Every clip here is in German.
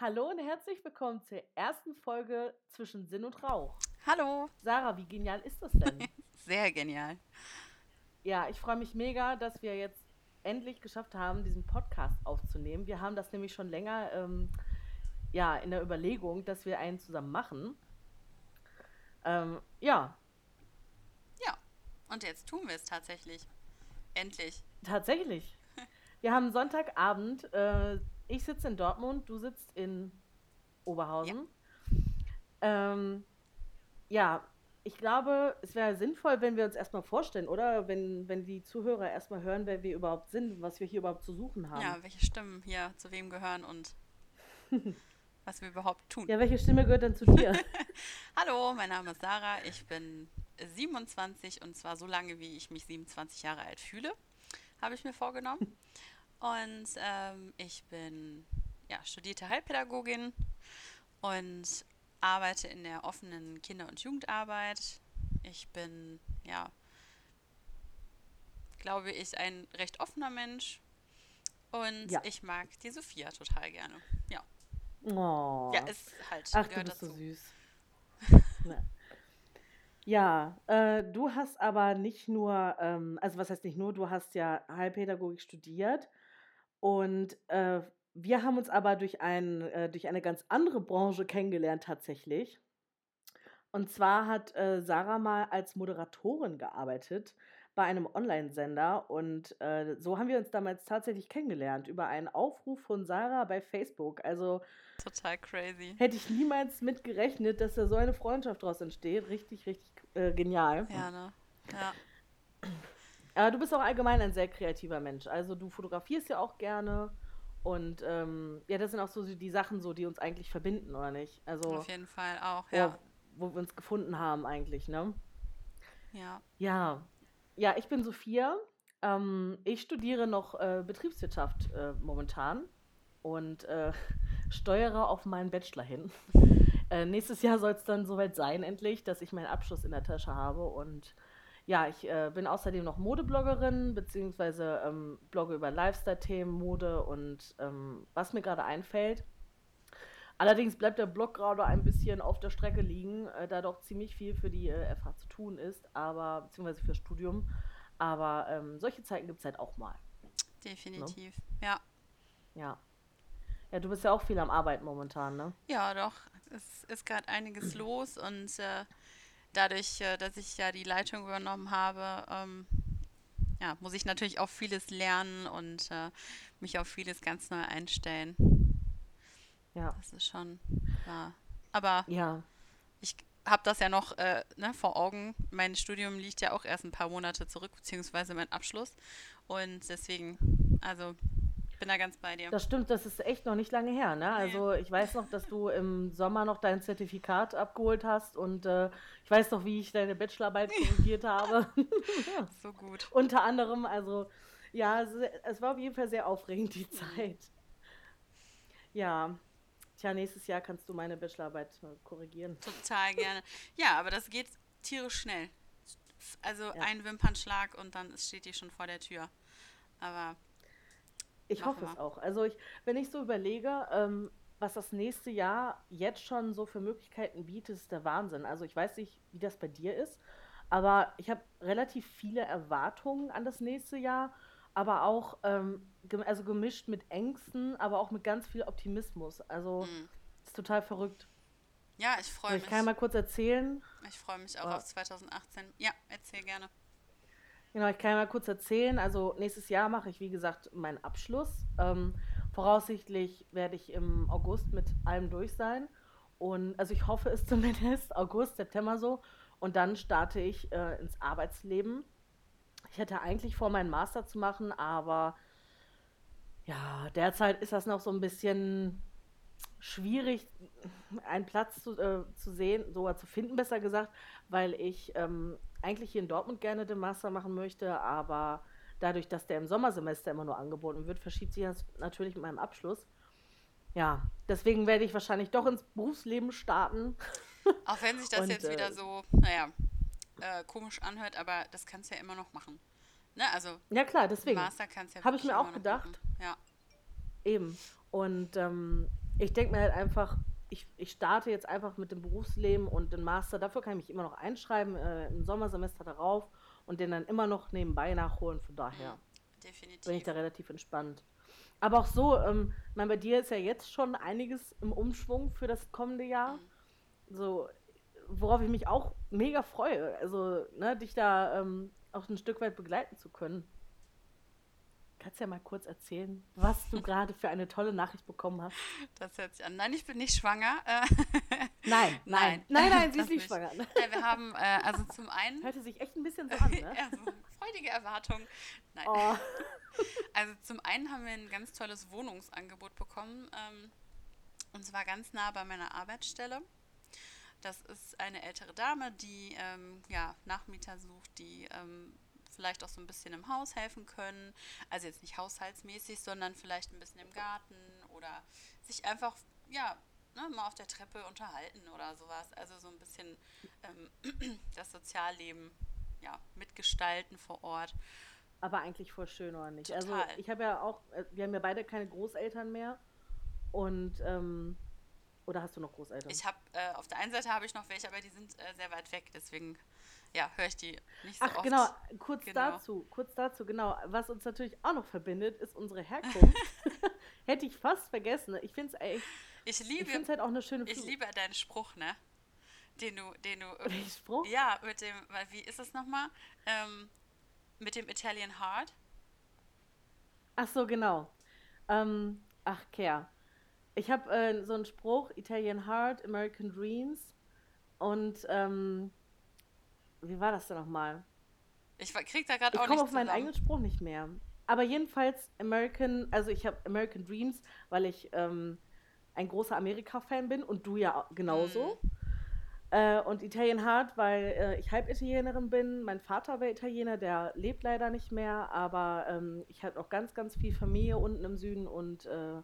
Hallo und herzlich willkommen zur ersten Folge zwischen Sinn und Rauch. Hallo. Sarah, wie genial ist das denn? Sehr genial. Ja, ich freue mich mega, dass wir jetzt endlich geschafft haben, diesen Podcast aufzunehmen. Wir haben das nämlich schon länger ähm, ja, in der Überlegung, dass wir einen zusammen machen. Ähm, ja. Ja, und jetzt tun wir es tatsächlich. Endlich. Tatsächlich. Wir haben Sonntagabend. Äh, ich sitze in Dortmund, du sitzt in Oberhausen. Ja, ähm, ja ich glaube, es wäre sinnvoll, wenn wir uns erstmal vorstellen, oder? Wenn, wenn die Zuhörer erstmal hören, wer wir überhaupt sind, was wir hier überhaupt zu suchen haben. Ja, welche Stimmen hier zu wem gehören und was wir überhaupt tun. Ja, welche Stimme gehört denn zu dir? Hallo, mein Name ist Sarah, ich bin 27 und zwar so lange, wie ich mich 27 Jahre alt fühle, habe ich mir vorgenommen. Und ähm, ich bin ja, studierte Heilpädagogin und arbeite in der offenen Kinder- und Jugendarbeit. Ich bin, ja, glaube ich, ein recht offener Mensch. Und ja. ich mag die Sophia total gerne. Ja. Oh. Ja, ist halt. Ach, du bist dazu. so süß. ja, äh, du hast aber nicht nur, ähm, also was heißt nicht nur, du hast ja Heilpädagogik studiert und äh, wir haben uns aber durch, ein, äh, durch eine ganz andere Branche kennengelernt tatsächlich. Und zwar hat äh, Sarah mal als Moderatorin gearbeitet bei einem Online-Sender und äh, so haben wir uns damals tatsächlich kennengelernt über einen Aufruf von Sarah bei Facebook. Also total crazy. Hätte ich niemals mit gerechnet, dass da so eine Freundschaft draus entsteht. Richtig, richtig äh, genial. Ja, ne? Ja. Aber du bist auch allgemein ein sehr kreativer Mensch. Also du fotografierst ja auch gerne. Und ähm, ja, das sind auch so die Sachen, so, die uns eigentlich verbinden, oder nicht? Also, Auf jeden Fall auch, ja. Wo, wo wir uns gefunden haben eigentlich, ne? Ja. Ja. Ja, ich bin Sophia. Ähm, ich studiere noch äh, Betriebswirtschaft äh, momentan und äh, steuere auf meinen Bachelor hin. Äh, nächstes Jahr soll es dann soweit sein, endlich, dass ich meinen Abschluss in der Tasche habe und ja, ich äh, bin außerdem noch Modebloggerin, beziehungsweise ähm, blogge über Lifestyle-Themen, Mode und ähm, was mir gerade einfällt. Allerdings bleibt der Blog gerade ein bisschen auf der Strecke liegen, äh, da doch ziemlich viel für die äh, FH zu tun ist, aber beziehungsweise fürs Studium. Aber ähm, solche Zeiten gibt es halt auch mal. Definitiv, ne? ja. Ja. Ja, du bist ja auch viel am Arbeiten momentan, ne? Ja, doch. Es ist gerade einiges los und äh, dadurch, äh, dass ich ja die Leitung übernommen habe, ähm, ja, muss ich natürlich auch vieles lernen und äh, mich auf vieles ganz neu einstellen. Ja. Das ist schon klar. Aber ja. ich habe das ja noch äh, ne, vor Augen. Mein Studium liegt ja auch erst ein paar Monate zurück, beziehungsweise mein Abschluss. Und deswegen, also bin da ganz bei dir. Das stimmt, das ist echt noch nicht lange her. Ne? Also ich weiß noch, dass du im Sommer noch dein Zertifikat abgeholt hast und äh, ich weiß noch, wie ich deine Bachelorarbeit korrigiert habe. so gut. Unter anderem, also ja, es, es, war auf jeden Fall sehr aufregend, die Zeit. Ja. Tja, nächstes Jahr kannst du meine Bachelorarbeit korrigieren. Total gerne. Ja, aber das geht tierisch schnell. Also ja. ein Wimpernschlag und dann steht die schon vor der Tür. Aber ich hoffe es auch. Also ich, wenn ich so überlege, ähm, was das nächste Jahr jetzt schon so für Möglichkeiten bietet, ist der Wahnsinn. Also ich weiß nicht, wie das bei dir ist, aber ich habe relativ viele Erwartungen an das nächste Jahr, aber auch ähm, gem also gemischt mit Ängsten, aber auch mit ganz viel Optimismus. Also mhm. ist total verrückt. Ja, ich freue mich. Ich kann mal kurz erzählen. Ich freue mich auch oh. auf 2018. Ja, erzähl gerne. Genau, ich kann ja mal kurz erzählen. Also nächstes Jahr mache ich, wie gesagt, meinen Abschluss. Ähm, voraussichtlich werde ich im August mit allem durch sein. Und also ich hoffe es zumindest, August, September so. Und dann starte ich äh, ins Arbeitsleben. Ich hätte eigentlich vor, meinen Master zu machen, aber ja, derzeit ist das noch so ein bisschen schwierig, einen Platz zu, äh, zu sehen, sogar zu finden, besser gesagt, weil ich ähm, eigentlich hier in Dortmund gerne den Master machen möchte, aber dadurch, dass der im Sommersemester immer nur angeboten wird, verschiebt sich das natürlich mit meinem Abschluss. Ja, deswegen werde ich wahrscheinlich doch ins Berufsleben starten. Auch wenn sich das Und, jetzt äh, wieder so, naja, äh, komisch anhört, aber das kannst du ja immer noch machen. Ne? Also, ja, klar, deswegen. Master kannst ja Habe ich mir auch gedacht. Ja. Eben. Und ähm, ich denke mir halt einfach, ich, ich starte jetzt einfach mit dem Berufsleben und den Master, dafür kann ich mich immer noch einschreiben, äh, im Sommersemester darauf und den dann immer noch nebenbei nachholen. Von daher Mhm. Definitiv. bin ich da relativ entspannt. Aber auch so, ähm, ich meine, bei dir ist ja jetzt schon einiges im Umschwung für das kommende Jahr. Mhm. So, worauf ich mich auch mega freue. Also, ne, dich da ähm, auch ein Stück weit begleiten zu können. Kannst ja mal kurz erzählen, was du gerade für eine tolle Nachricht bekommen hast. Das hört sich an. Nein, ich bin nicht schwanger. Äh, Nein, Nein. nein, nein, nein, sie ist nicht nicht. schwanger. ja, wir haben, äh, also zum einen, Hörte sich echt ein bisschen so an, ne? ja, so freudige Erwartung. Nein. Oh, Also zum einen haben wir ein ganz tolles Wohnungsangebot bekommen. Ähm, und zwar ganz nah bei meiner Arbeitsstelle. Das ist eine ältere Dame, die ähm, ja, Nachmieter sucht, die ähm, vielleicht auch so ein bisschen im Haus helfen können. Also jetzt nicht haushaltsmäßig, sondern vielleicht ein bisschen im Garten oder sich einfach, ja, ne, mal auf der Treppe unterhalten oder sowas. Also so ein bisschen ähm, das Sozialleben ja, mitgestalten vor Ort. aber eigentlich voll schön, oder nicht? Also, Total. ich habe ja auch, äh, wir haben ja beide keine Großeltern mehr. Und, ähm, oder hast du noch Großeltern? Ich habe, äh, auf der einen Seite habe ich noch welche, aber die sind äh, sehr weit weg, deswegen, ja, höre ich die nicht so Ach, oft. genau, kurz Genau. dazu, kurz dazu, genau. Was uns natürlich auch noch verbindet, ist unsere Herkunft. Hätte ich fast vergessen. Ich finde es echt, Ich ich liebe, find's halt auch eine schöne ich Führung. liebe deinen Spruch, ne? Den du, den du, Welchen Spruch? ja, mit dem, weil, wie ist es nochmal? Ähm, mit dem Italian Heart. Ach so, genau. Ähm, ach, Kerr. Ich habe äh, so einen Spruch, Italian Heart, American Dreams. Und, ähm, wie war das denn nochmal? Ich krieg da gerade Ich auch komme nicht auf meinen eigenen Spruch nicht mehr. Aber jedenfalls American, also ich habe American Dreams, weil ich ähm, ein großer Amerika-Fan bin und du ja au- genauso. Mhm. Äh, und Italian Heart, weil äh, ich halb Italienerin bin. Mein Vater war Italiener, der lebt leider nicht mehr, aber ähm, ich habe auch ganz, ganz viel Familie unten im Süden und äh,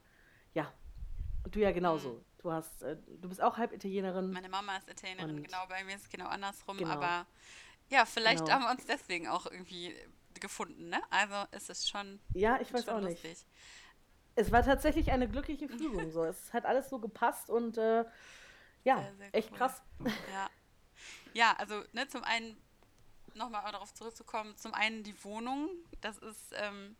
ja, und du ja genauso. Mhm. Du hast, äh, du bist auch halb Italienerin. Meine Mama ist Italienerin, genau, bei mir ist es genau andersrum, Genau. aber ja, vielleicht Genau. haben wir uns deswegen auch irgendwie gefunden, ne? Also ist es schon, ja, ich weiß schon auch nicht. lustig. Es war tatsächlich eine glückliche Fügung. So. Es hat alles so gepasst und äh, ja, Sehr, sehr echt cool. krass. Ja. Ja, also ne, zum einen, nochmal darauf zurückzukommen, zum einen die Wohnung, das ist ähm,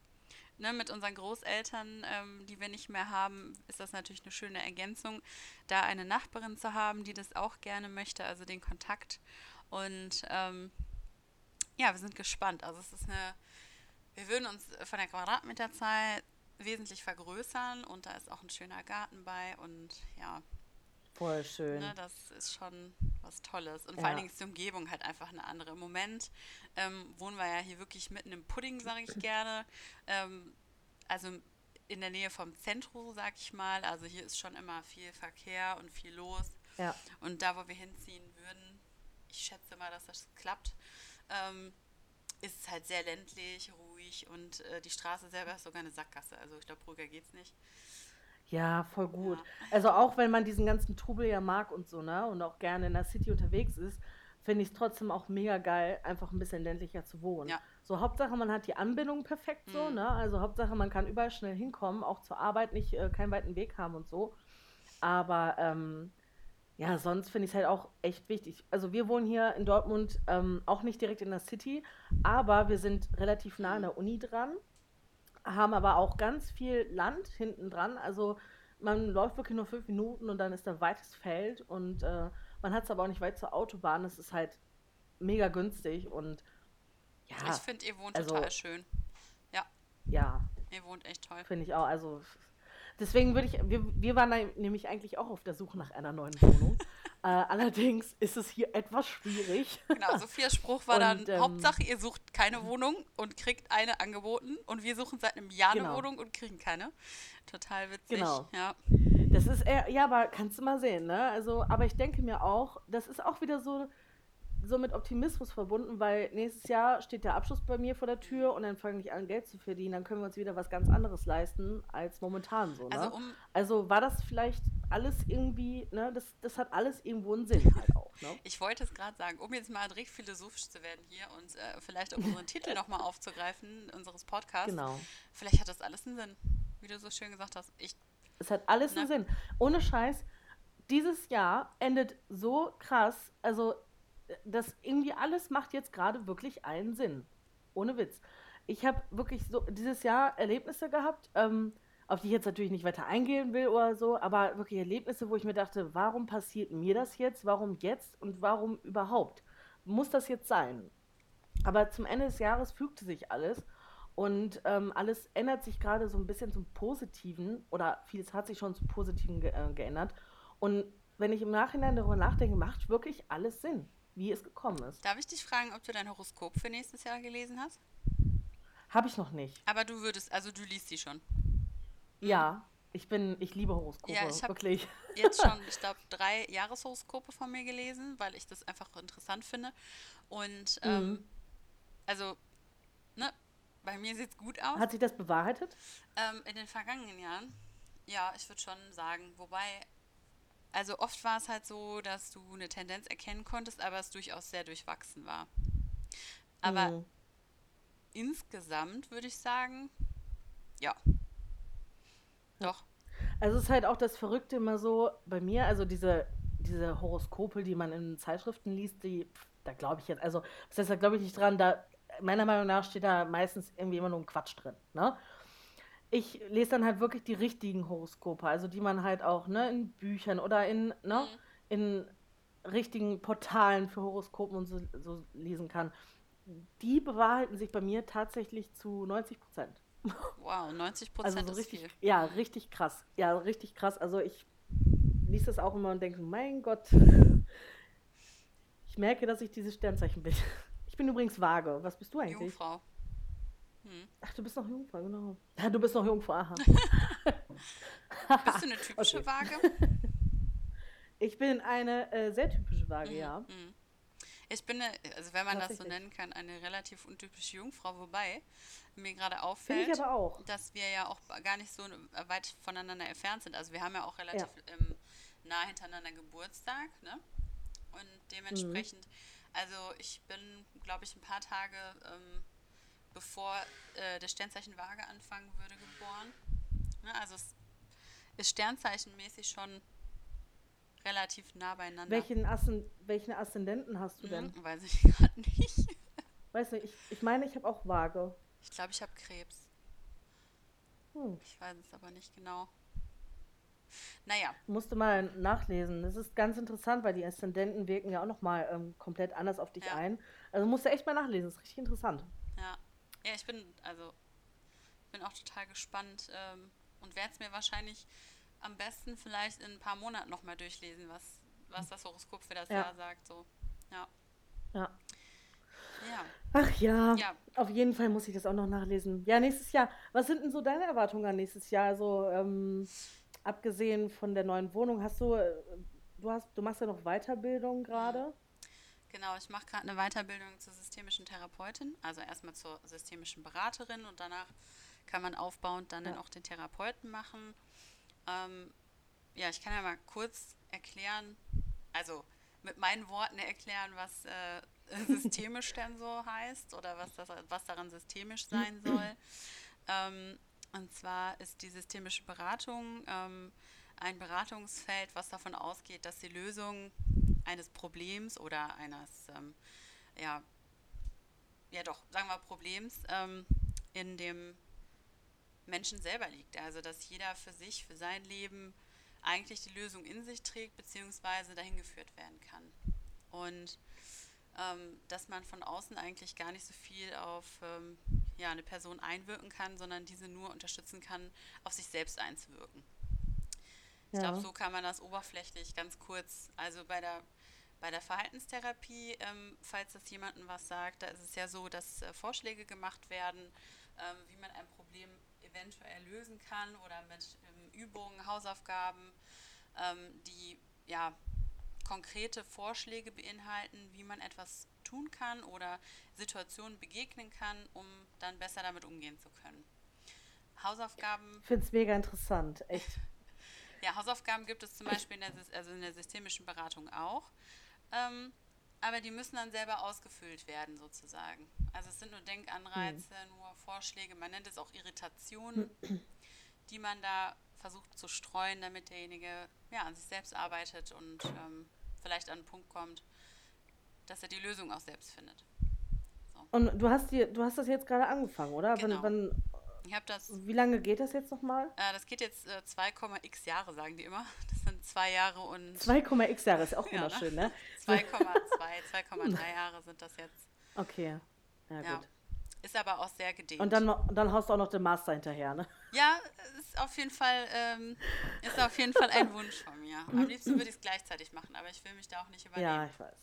ne, mit unseren Großeltern, ähm, die wir nicht mehr haben, ist das natürlich eine schöne Ergänzung, da eine Nachbarin zu haben, die das auch gerne möchte, also den Kontakt. Und ähm, ja, wir sind gespannt. Also es ist eine, wir würden uns von der Quadratmeterzahl wesentlich vergrößern und da ist auch ein schöner Garten bei und ja, Voll schön. Ne, das ist schon was Tolles. Und Ja. vor allen Dingen ist die Umgebung halt einfach eine andere. Im Moment ähm, wohnen wir ja hier wirklich mitten im Pudding, sage ich gerne. Ähm, also in der Nähe vom Zentrum, sag ich mal. Also hier ist schon immer viel Verkehr und viel los. Ja. Und da, wo wir hinziehen würden, ich schätze mal, dass das klappt, ähm, ist es halt sehr ländlich, ruhig und äh, die Straße selber ist sogar eine Sackgasse. Also ich glaube, ruhiger geht's nicht. Ja, voll gut. Ja. Also auch wenn man diesen ganzen Trubel ja mag und so, ne? Und auch gerne in der City unterwegs ist, finde ich es trotzdem auch mega geil, einfach ein bisschen ländlicher zu wohnen. Ja. So, Hauptsache, man hat die Anbindung perfekt so, Mhm. ne? Also Hauptsache, man kann überall schnell hinkommen, auch zur Arbeit nicht äh, keinen weiten Weg haben und so. Aber ähm, ja, sonst finde ich es halt auch echt wichtig. Also wir wohnen hier in Dortmund ähm, auch nicht direkt in der City, aber wir sind relativ nah an der Uni dran, haben aber auch ganz viel Land hinten dran. Also man läuft wirklich nur fünf Minuten und dann ist da weites Feld und äh, man hat es aber auch nicht weit zur Autobahn. Das ist halt mega günstig und ja, Ich finde, ihr wohnt also- total schön. ja, Ihr wohnt echt toll. finde ich auch. Also deswegen würde ich, wir, wir waren nämlich eigentlich auch auf der Suche nach einer neuen Wohnung. äh, allerdings ist es hier etwas schwierig. Genau, Sophias Spruch war dann, Und, ähm, Hauptsache, ihr sucht keine Wohnung und kriegt eine angeboten und wir suchen seit einem Jahr eine Genau. Wohnung und kriegen keine. Total witzig. Genau. Ja. Das ist eher, ja, aber kannst du mal sehen, ne? Also, aber ich denke mir auch, das ist auch wieder so, so mit Optimismus verbunden, weil nächstes Jahr steht der Abschluss bei mir vor der Tür und dann fange ich an, Geld zu verdienen. Dann können wir uns wieder was ganz anderes leisten als momentan so, ne? Also um, Also war das vielleicht alles irgendwie, ne? Das, das hat alles irgendwo einen Sinn halt auch, ne? ich wollte es gerade sagen, um jetzt mal direkt philosophisch zu werden hier und äh, vielleicht um unseren Titel nochmal aufzugreifen, unseres Podcasts, Genau. vielleicht hat das alles einen Sinn, wie du so schön gesagt hast. Ich Es hat alles einen Ne? Sinn. Ohne Scheiß, dieses Jahr endet so krass, also das irgendwie alles macht jetzt gerade wirklich einen Sinn. Ohne Witz. Ich habe wirklich so dieses Jahr Erlebnisse gehabt, ähm, auf die ich jetzt natürlich nicht weiter eingehen will oder so, aber wirklich Erlebnisse, wo ich mir dachte, warum passiert mir das jetzt? Warum jetzt und warum überhaupt? Muss das jetzt sein? Aber zum Ende des Jahres fügte sich alles und ähm, alles ändert sich gerade so ein bisschen zum Positiven oder vieles hat sich schon zum Positiven ge äh, geändert. Und wenn ich im Nachhinein darüber nachdenke, macht wirklich alles Sinn, wie es gekommen ist. Darf ich dich fragen, ob du dein Horoskop für nächstes Jahr gelesen hast? Habe ich noch nicht. Aber du würdest, also du liest die schon. Mhm. Ja, ich bin, ich liebe Ja, Horoskope, ich habe wirklich. jetzt schon, ich glaube, drei Jahreshoroskope von mir gelesen, weil ich das einfach interessant finde. Und Mhm. ähm, also, ne, bei mir sieht es gut aus. Hat sich das bewahrheitet? Ähm, in den vergangenen Jahren, ja, ich würde schon sagen, wobei, also oft war es halt so, dass du eine Tendenz erkennen konntest, aber es durchaus sehr durchwachsen war. Aber Mhm. insgesamt würde ich sagen, ja, doch. Also es ist halt auch das Verrückte immer so bei mir, also diese, diese Horoskope, die man in Zeitschriften liest, die, da glaube ich jetzt, also das heißt, da glaube ich nicht dran, da, meiner Meinung nach steht da meistens irgendwie immer nur ein Quatsch drin, ne? Ich lese dann halt wirklich die richtigen Horoskope, also die man halt auch, ne, in Büchern oder in, ne, Mhm. in richtigen Portalen für Horoskopen und so, so lesen kann. Die bewahrheiten sich bei mir tatsächlich zu 90 Prozent. Wow, 90 Also Prozent so ist richtig, viel. ja, richtig krass. Ja, richtig krass. Also ich liest das auch immer und denke, mein Gott, ich merke, dass ich dieses Sternzeichen bin. Ich bin übrigens vage. Was bist du eigentlich? Jungfrau. Hm. Ach, du bist noch Jungfrau, genau. Ja, du bist noch Jungfrau, aha. Bist du eine typische Okay. Waage? Ich bin eine äh, sehr typische Waage, Mhm, ja. mhm. Ich bin, eine, also wenn man das so nennen kann, eine relativ untypische Jungfrau, wobei mir gerade auffällt, dass wir ja auch gar nicht so weit voneinander entfernt sind. Also wir haben ja auch relativ Ja. ähm, nah hintereinander Geburtstag, ne? Und Mhm. dementsprechend, also ich bin, glaube ich, ein paar Tage ähm, bevor äh, das Sternzeichen Waage anfangen würde, geboren. Ne? Also es ist sternzeichenmäßig schon relativ nah beieinander. Welchen, Assen, welchen Aszendenten hast du denn? Hm, weiß ich gerade nicht. Weißt du, ich, ich meine, ich habe auch Waage. Ich glaube, ich habe Krebs. Hm. Ich weiß es aber nicht genau. Naja, Musste mal nachlesen. Das ist ganz interessant, weil die Aszendenten wirken ja auch nochmal ähm, komplett anders auf dich Ja. ein. Also musst du echt mal nachlesen. Das ist richtig interessant. ja. Ja, ich bin, also, bin auch total gespannt ähm, und werde es mir wahrscheinlich am besten vielleicht in ein paar Monaten nochmal durchlesen, was, was das Horoskop für das Ja. Jahr sagt. So. Ja. Ja. Ja. Ach ja, Ja. auf jeden Fall muss ich das auch noch nachlesen. Ja, nächstes Jahr. Was sind denn so deine Erwartungen an nächstes Jahr? Also, ähm, abgesehen von der neuen Wohnung, hast du, äh, du hast, du machst ja noch Weiterbildung gerade? Genau, ich mache gerade eine Weiterbildung zur systemischen Therapeutin, also erstmal zur systemischen Beraterin und danach kann man aufbauend dann, dann Ja. auch den Therapeuten machen. Ähm, ja, ich kann ja mal kurz erklären, also mit meinen Worten erklären, was äh, systemisch denn so heißt oder was, das, was daran systemisch sein soll. Ähm, und zwar ist die systemische Beratung ähm, ein Beratungsfeld, was davon ausgeht, dass die Lösung eines Problems oder eines, ähm, ja, ja doch, sagen wir Problems, ähm, in dem Menschen selber liegt. Also dass jeder für sich, für sein Leben eigentlich die Lösung in sich trägt, beziehungsweise dahin geführt werden kann. Und ähm, dass man von außen eigentlich gar nicht so viel auf ähm, ja, eine Person einwirken kann, sondern diese nur unterstützen kann, auf sich selbst einzuwirken. Ich Ja. glaube, so kann man das oberflächlich ganz kurz, also bei der, bei der Verhaltenstherapie, ähm, falls das jemandem was sagt, da ist es ja so, dass äh, Vorschläge gemacht werden, ähm, wie man ein Problem eventuell lösen kann oder mit ähm, Übungen, Hausaufgaben, ähm, die ja konkrete Vorschläge beinhalten, wie man etwas tun kann oder Situationen begegnen kann, um dann besser damit umgehen zu können. Hausaufgaben Ich finde es mega interessant, echt. ja, Hausaufgaben gibt es zum Beispiel in der, also in der systemischen Beratung auch. Ähm, aber die müssen dann selber ausgefüllt werden, sozusagen. Also es sind nur Denkanreize, nur Vorschläge, man nennt es auch Irritationen, die man da versucht zu streuen, damit derjenige ja, an sich selbst arbeitet und ähm, vielleicht an einen Punkt kommt, dass er die Lösung auch selbst findet. So. Und du hast, die, du hast das jetzt gerade angefangen, oder? Genau. Wann, wann, ich habe das. Wie lange geht das jetzt nochmal? Äh, das geht jetzt äh, 2,x Jahre, sagen die immer. Das sind zwei Jahre und. 2,x Jahre ist auch Ja, wunderschön, ne? 2,2, 2,3 Jahre sind das jetzt. Okay. Ja, Ja. gut. Ist aber auch sehr gedehnt. Und dann, dann haust du auch noch den Master hinterher, ne? Ja, ist auf jeden Fall, ähm, ist auf jeden Fall ein Wunsch von mir. Am liebsten würde ich es gleichzeitig machen, aber ich will mich da auch nicht Ja, übernehmen. ich weiß.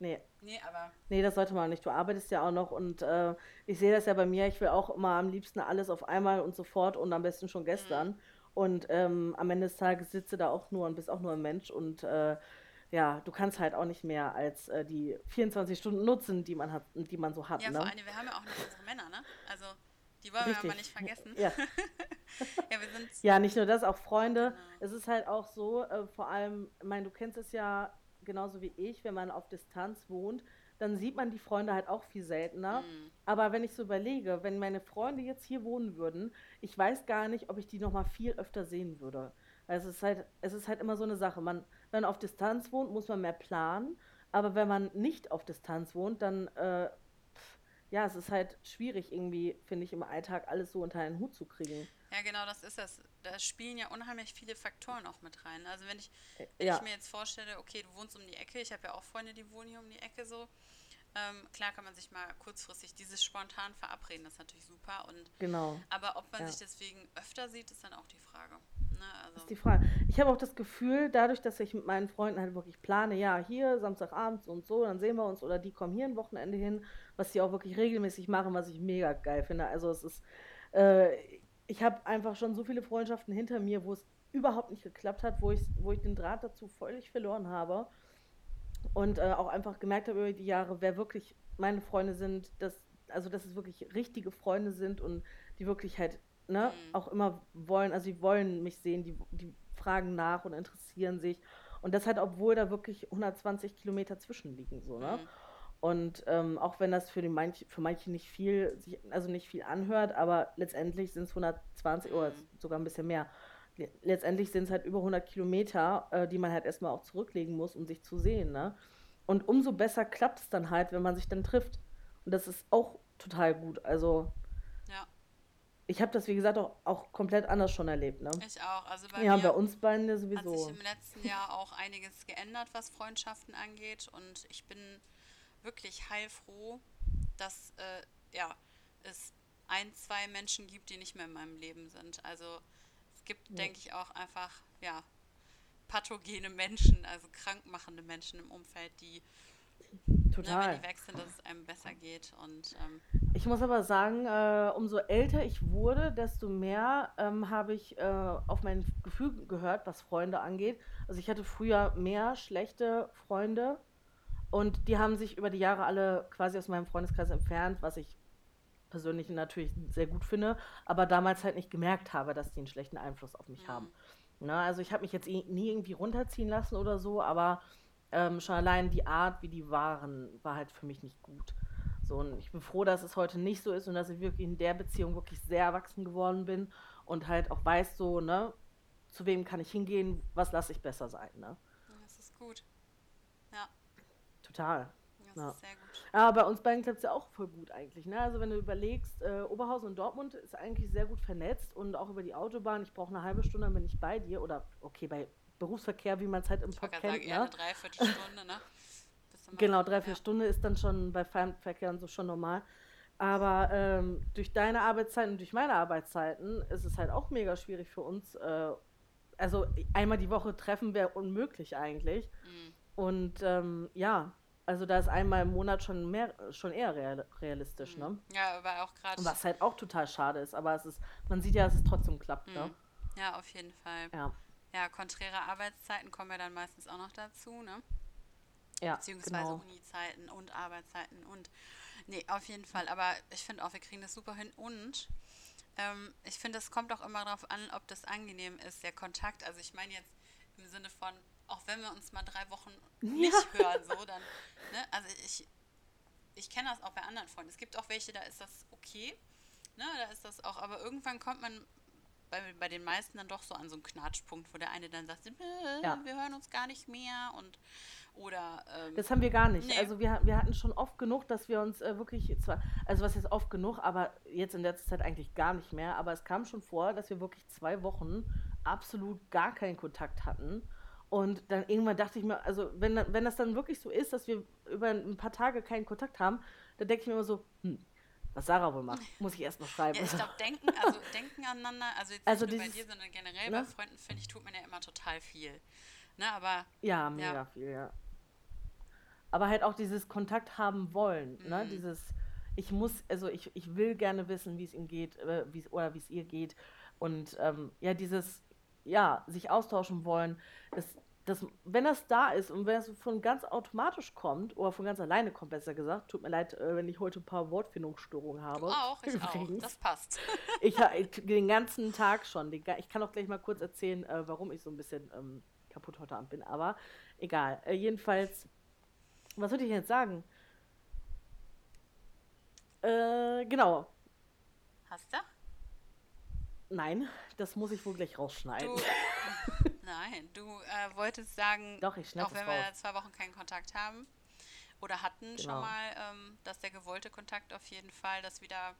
Ne? Nee, Nee, aber nee, das sollte man nicht. Du arbeitest ja auch noch und äh, ich sehe das ja bei mir. Ich will auch immer am liebsten alles auf einmal und sofort und am besten schon gestern. Und ähm, am Ende des Tages sitze da auch nur und bist auch nur ein Mensch und äh, ja, du kannst halt auch nicht mehr als äh, die 24 Stunden nutzen, die man hat, die man so hat, ja, ne? vor allem, wir haben ja auch noch unsere Männer, ne? Also, die wollen wir ja mal nicht vergessen. Ja. Ja, wir sind. Ja, nicht nur das, auch Freunde. Genau. Es ist halt auch so, äh, vor allem, ich meine, du kennst es ja genauso wie ich, wenn man auf Distanz wohnt, dann sieht man die Freunde halt auch viel seltener. Mhm. Aber wenn ich so überlege, wenn meine Freunde jetzt hier wohnen würden, ich weiß gar nicht, ob ich die noch mal viel öfter sehen würde. Weil es ist halt, es ist halt immer so eine Sache. Man, wenn man auf Distanz wohnt, muss man mehr planen. Aber wenn man nicht auf Distanz wohnt, dann, äh, ja, es ist halt schwierig irgendwie, finde ich, im Alltag alles so unter einen Hut zu kriegen. Ja, genau, das ist es. Da spielen ja unheimlich viele Faktoren auch mit rein. Also wenn ich, wenn Ja. ich mir jetzt vorstelle, okay, du wohnst um die Ecke, ich habe ja auch Freunde, die wohnen hier um die Ecke so. Ähm, klar kann man sich mal kurzfristig dieses spontan verabreden, das ist natürlich super. Und Genau. aber ob man Ja. sich deswegen öfter sieht, ist dann auch die Frage. Ne? Also, ist die Frage. Ich habe auch das Gefühl, dadurch, dass ich mit meinen Freunden halt wirklich plane, ja, hier Samstagabends und so, dann sehen wir uns oder die kommen hier ein Wochenende hin, was die auch wirklich regelmäßig machen, was ich mega geil finde. Also es ist, äh, ich habe einfach schon so viele Freundschaften hinter mir, wo es überhaupt nicht geklappt hat, wo ich, wo ich den Draht dazu völlig verloren habe und äh, auch einfach gemerkt habe über die Jahre, wer wirklich meine Freunde sind, dass, also dass es wirklich richtige Freunde sind und die wirklich halt, ne, Mhm. auch immer wollen, also die wollen mich sehen, die, die fragen nach und interessieren sich. Und das halt, obwohl da wirklich 120 Kilometer zwischenliegen, so, ne? Mhm. Und ähm, auch wenn das für, die manch, für manche nicht viel, sich, also nicht viel anhört, aber letztendlich sind es 120 oder sogar ein bisschen mehr. Le- Letztendlich sind es halt über 100 Kilometer, äh, die man halt erstmal auch zurücklegen muss, um sich zu sehen, ne? Und umso besser klappt es dann halt, wenn man sich dann trifft. Und das ist auch total gut. Also ja, ich habe das, wie gesagt, auch, auch komplett anders schon erlebt, ne? ich auch. Also bei Ja, bei uns beiden ja hat sich sowieso. im letzten Jahr auch einiges geändert, was Freundschaften angeht. Und ich bin wirklich heilfroh, dass äh, ja, es ein, zwei Menschen gibt, die nicht mehr in meinem Leben sind. Also es gibt, Ja. denke ich, auch einfach, ja, pathogene Menschen, also krankmachende Menschen im Umfeld, die, ne, Total. wenn die weg sind, dass es einem besser geht. Und ähm, Ich muss aber sagen, äh, umso älter ich wurde, desto mehr ähm, habe ich äh, auf mein Gefühl gehört, was Freunde angeht. Also ich hatte früher mehr schlechte Freunde und die haben sich über die Jahre alle quasi aus meinem Freundeskreis entfernt, was ich persönlich natürlich sehr gut finde, aber damals halt nicht gemerkt habe, dass die einen schlechten Einfluss auf mich Mhm. haben. Na, also ich habe mich jetzt nie irgendwie runterziehen lassen oder so, aber ähm, schon allein die Art, wie die waren, war halt für mich nicht gut. So, und ich bin froh, dass es heute nicht so ist und dass ich wirklich in der Beziehung wirklich sehr erwachsen geworden bin und halt auch weiß, so, ne, zu wem kann ich hingehen, was lasse ich besser sein, ne? das ist gut. Ja, Total. das Ja. ist sehr gut. Aber bei uns beiden klappt es ja auch voll gut eigentlich. Ne? Also wenn du überlegst, äh, Oberhausen und Dortmund ist eigentlich sehr gut vernetzt und auch über die Autobahn. Ich brauche eine halbe Stunde, dann bin ich bei dir. Oder okay, bei Berufsverkehr, wie man es halt im Ich Pop kennt. sagen, eher Ne? eine Dreiviertelstunde, ne? Genau, drei, vier ja. Stunden ist dann schon bei Fernverkehr und so schon normal. Aber ähm, durch deine Arbeitszeiten und durch meine Arbeitszeiten ist es halt auch mega schwierig für uns. Äh, also einmal die Woche treffen wäre unmöglich eigentlich. Mhm. Und ähm, ja, also da ist einmal im Monat schon mehr, schon eher real, realistisch, Mhm. ne? Ja, aber auch gerade. Was halt auch total schade ist, aber es ist, man sieht ja, dass es trotzdem klappt, ne? Mhm. Ja, auf jeden Fall. Ja, Ja, konträre Arbeitszeiten kommen ja dann meistens auch noch dazu, ne? ja, Beziehungsweise genau. Uni-Zeiten und Arbeitszeiten und. Nee, auf jeden Fall. Aber ich finde auch, wir kriegen das super hin und ähm, ich finde, es kommt auch immer darauf an, ob das angenehm ist, der Kontakt. Also ich meine jetzt im Sinne von, auch wenn wir uns mal drei Wochen nicht hören, so, dann, ne? Also ich, ich kenne das auch bei anderen Freunden. Es gibt auch welche, da ist das okay. Ne, da ist das auch, aber irgendwann kommt man bei, bei den meisten dann doch so an so einem Knatschpunkt, wo der eine dann sagt, äh, Ja. wir hören uns gar nicht mehr und oder ähm, Das haben wir gar nicht. Nee. Also wir, wir hatten schon oft genug, dass wir uns äh, wirklich zwar, also was jetzt oft genug, aber jetzt in letzter Zeit eigentlich gar nicht mehr. Aber es kam schon vor, dass wir wirklich zwei Wochen absolut gar keinen Kontakt hatten. Und dann irgendwann dachte ich mir, also wenn, wenn das dann wirklich so ist, dass wir über ein paar Tage keinen Kontakt haben, dann denke ich mir immer so, hm, was Sarah wohl macht, muss ich erst mal schreiben. Ja, ich glaube, denken, also denken aneinander, also jetzt Also nicht nur bei dieses- dir, sondern generell ne? bei Freunden, finde ich, tut man ja immer total viel. Ne, aber Ja, mega viel, ja. Aber halt auch dieses Kontakt haben wollen, ne? Mhm. Dieses, ich muss, also ich, ich will gerne wissen, wie es ihm geht, äh, wie's, oder wie es ihr geht. Und ähm, ja, dieses, ja, sich austauschen wollen, das, das, wenn das da ist und wenn es von ganz automatisch kommt, oder von ganz alleine kommt, besser gesagt, tut mir leid, äh, wenn ich heute ein paar Wortfindungsstörungen habe. du auch, ich auch. Übrigens. Das passt. Ich, den ganzen Tag schon. Den, ich kann auch gleich mal kurz erzählen, äh, warum ich so ein bisschen ähm, kaputt heute Abend bin. Aber egal. Äh, jedenfalls, was würde ich jetzt sagen? Äh, genau. Hast du? Nein, das muss ich wohl gleich rausschneiden. Du, nein, du äh, wolltest sagen, Doch, auch wenn wir raus. zwei Wochen keinen Kontakt haben oder hatten schon Genau. mal, ähm, dass der gewollte Kontakt auf jeden Fall das wieder,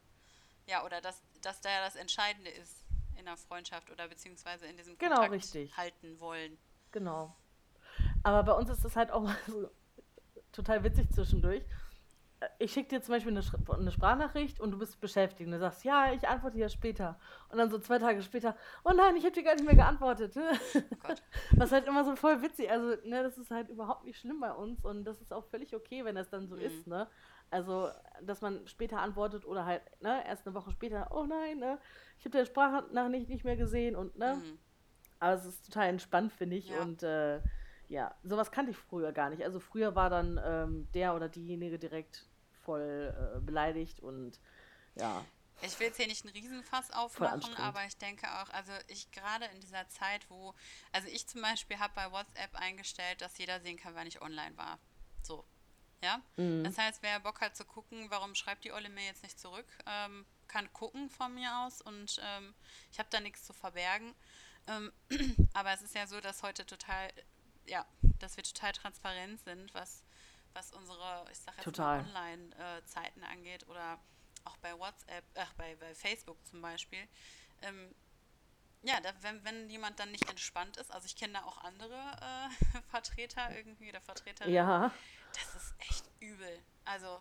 ja, oder dass, dass da ja das Entscheidende ist in der Freundschaft oder beziehungsweise in diesem Genau, Kontakt richtig. halten wollen. Genau. Aber bei uns ist das halt auch mal so total witzig zwischendurch. Ich schicke dir zum Beispiel eine, eine Sprachnachricht und du bist beschäftigt und du sagst, ja, ich antworte dir später. Und dann so zwei Tage später, oh nein, ich habe dir gar nicht mehr geantwortet. Oh Gott. Was halt immer so voll witzig, also, ne, das ist halt überhaupt nicht schlimm bei uns und das ist auch völlig okay, wenn das dann so Mhm. ist, ne? Also, dass man später antwortet oder halt, ne, erst eine Woche später, oh nein, ne, ich habe deine Sprachnachricht nicht mehr gesehen und, ne, Mhm. aber es ist total entspannt, finde ich. Ja. Und äh, ja, sowas kannte ich früher gar nicht. Also früher war dann ähm, der oder diejenige direkt voll äh, beleidigt und ja, Ich will jetzt hier nicht einen Riesenfass aufmachen, aber ich denke auch, also ich gerade in dieser Zeit, wo, also ich zum Beispiel habe bei WhatsApp eingestellt, dass jeder sehen kann, wann ich online war. So. Ja? Mhm. Das heißt, wer Bock hat zu gucken, warum schreibt die Olle mir jetzt nicht zurück, ähm, kann gucken von mir aus und ähm, ich habe da nichts zu verbergen. Ähm, aber es ist ja so, dass heute total, ja, dass wir total transparent sind, was, was unsere, ich sag jetzt Online-Zeiten angeht oder auch bei WhatsApp, ach, bei, bei Facebook zum Beispiel. Ähm, ja, da, wenn, wenn jemand dann nicht entspannt ist, also ich kenne da auch andere äh, Vertreter irgendwie oder Vertreterinnen, ja. das ist echt übel. Also,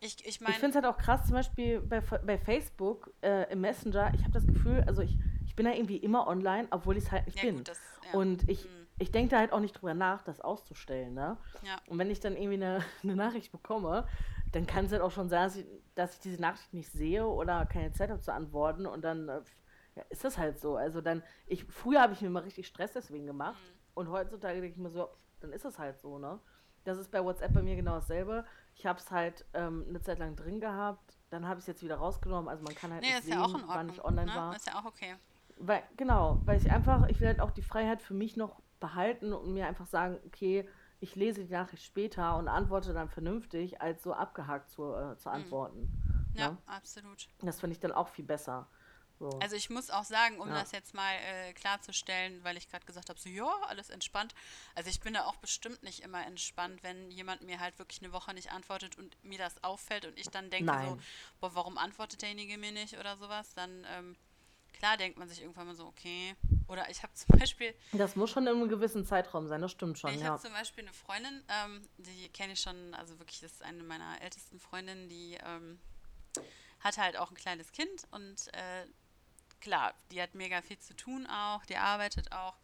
ich, ich Ich meine, finde es halt auch krass, zum Beispiel bei, bei Facebook äh, im Messenger, ich habe das Gefühl, also ich, ich bin da irgendwie immer online, obwohl ich es halt nicht ja bin. gut, das, ja. Und ich, Mhm. Ich denke da halt auch nicht drüber nach, das auszustellen, ne? Ja. Und wenn ich dann irgendwie eine, eine Nachricht bekomme, dann kann es halt auch schon sein, dass ich, dass ich diese Nachricht nicht sehe oder keine Zeit habe zu antworten und dann äh, ja, ist das halt so. Also dann, ich, früher habe ich mir mal richtig Stress deswegen gemacht Mhm. und heutzutage denke ich mir so, dann ist es halt so, ne? Das ist bei WhatsApp bei mir genau dasselbe. Ich habe es halt ähm, eine Zeit lang drin gehabt, dann habe ich es jetzt wieder rausgenommen. Also man kann halt Nee, nicht ist sehen, ja auch in wann Ordnung. ich online ne? war. Ist ja auch okay. Weil, genau, weil ich einfach, ich will halt auch die Freiheit für mich noch behalten und mir einfach sagen, okay, ich lese die Nachricht später und antworte dann vernünftig, als so abgehakt zu, äh, zu antworten. Ja, Ne? absolut. Das finde ich dann auch viel besser. So. Also ich muss auch sagen, um Ja. das jetzt mal äh, klarzustellen, weil ich gerade gesagt habe, so ja, alles entspannt. Also ich bin da auch bestimmt nicht immer entspannt, wenn jemand mir halt wirklich eine Woche nicht antwortet und mir das auffällt und ich dann denke so, Nein. boah, warum antwortet derjenige mir nicht oder sowas, dann ähm, klar denkt man sich irgendwann mal so, okay. Oder ich habe zum Beispiel, das muss schon in einem gewissen Zeitraum sein, das stimmt schon, ich ja. habe zum Beispiel eine Freundin, ähm, die kenne ich schon, also wirklich, das ist eine meiner ältesten Freundinnen, die ähm, hat halt auch ein kleines Kind und äh, klar, die hat mega viel zu tun auch, die arbeitet auch.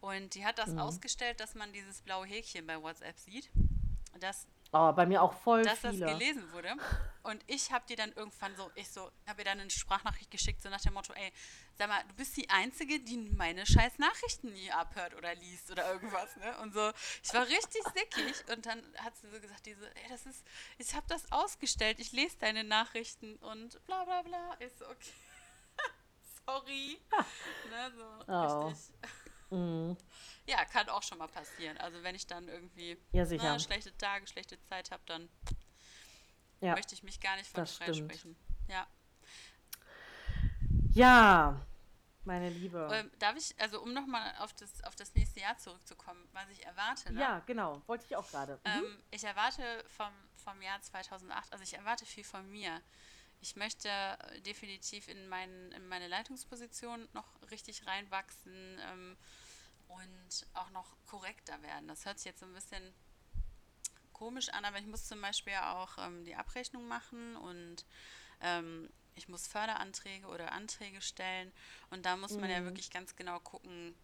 Und die hat das Mhm. ausgestellt, dass man dieses blaue Häkchen bei WhatsApp sieht. Dass, Oh, bei mir auch voll dass das viele. gelesen wurde. Und ich habe die dann irgendwann so, ich so, habe ihr dann eine Sprachnachricht geschickt, so nach dem Motto, ey, sag mal, du bist die Einzige, die meine scheiß Nachrichten nie abhört oder liest oder irgendwas, ne? Und so, ich war richtig sickig und dann hat sie so gesagt, diese, ey, das ist, ich habe das ausgestellt, ich lese deine Nachrichten und bla bla bla. Ich so, okay. Sorry. ne, so Oh. richtig. Mhm. Ja, kann auch schon mal passieren. Also wenn ich dann irgendwie Ja, sicher. ne, schlechte Tage, schlechte Zeit habe, dann Ja. möchte ich mich gar nicht von freisprechen. Ja. Ja, Meine Liebe. Ähm, darf ich, also um nochmal auf das, auf das nächste Jahr zurückzukommen, was ich erwarte, ne? Ja, genau. Wollte ich auch gerade. Mhm. Ähm, ich erwarte vom, vom Jahr 2008, also ich erwarte viel von mir. Ich möchte definitiv in, mein, in meine Leitungsposition noch richtig reinwachsen ähm, und auch noch korrekter werden. Das hört sich jetzt so ein bisschen komisch an, aber ich muss zum Beispiel auch ähm, die Abrechnung machen und ähm, ich muss Förderanträge oder Anträge stellen und da muss man ja Mhm. wirklich ganz genau gucken,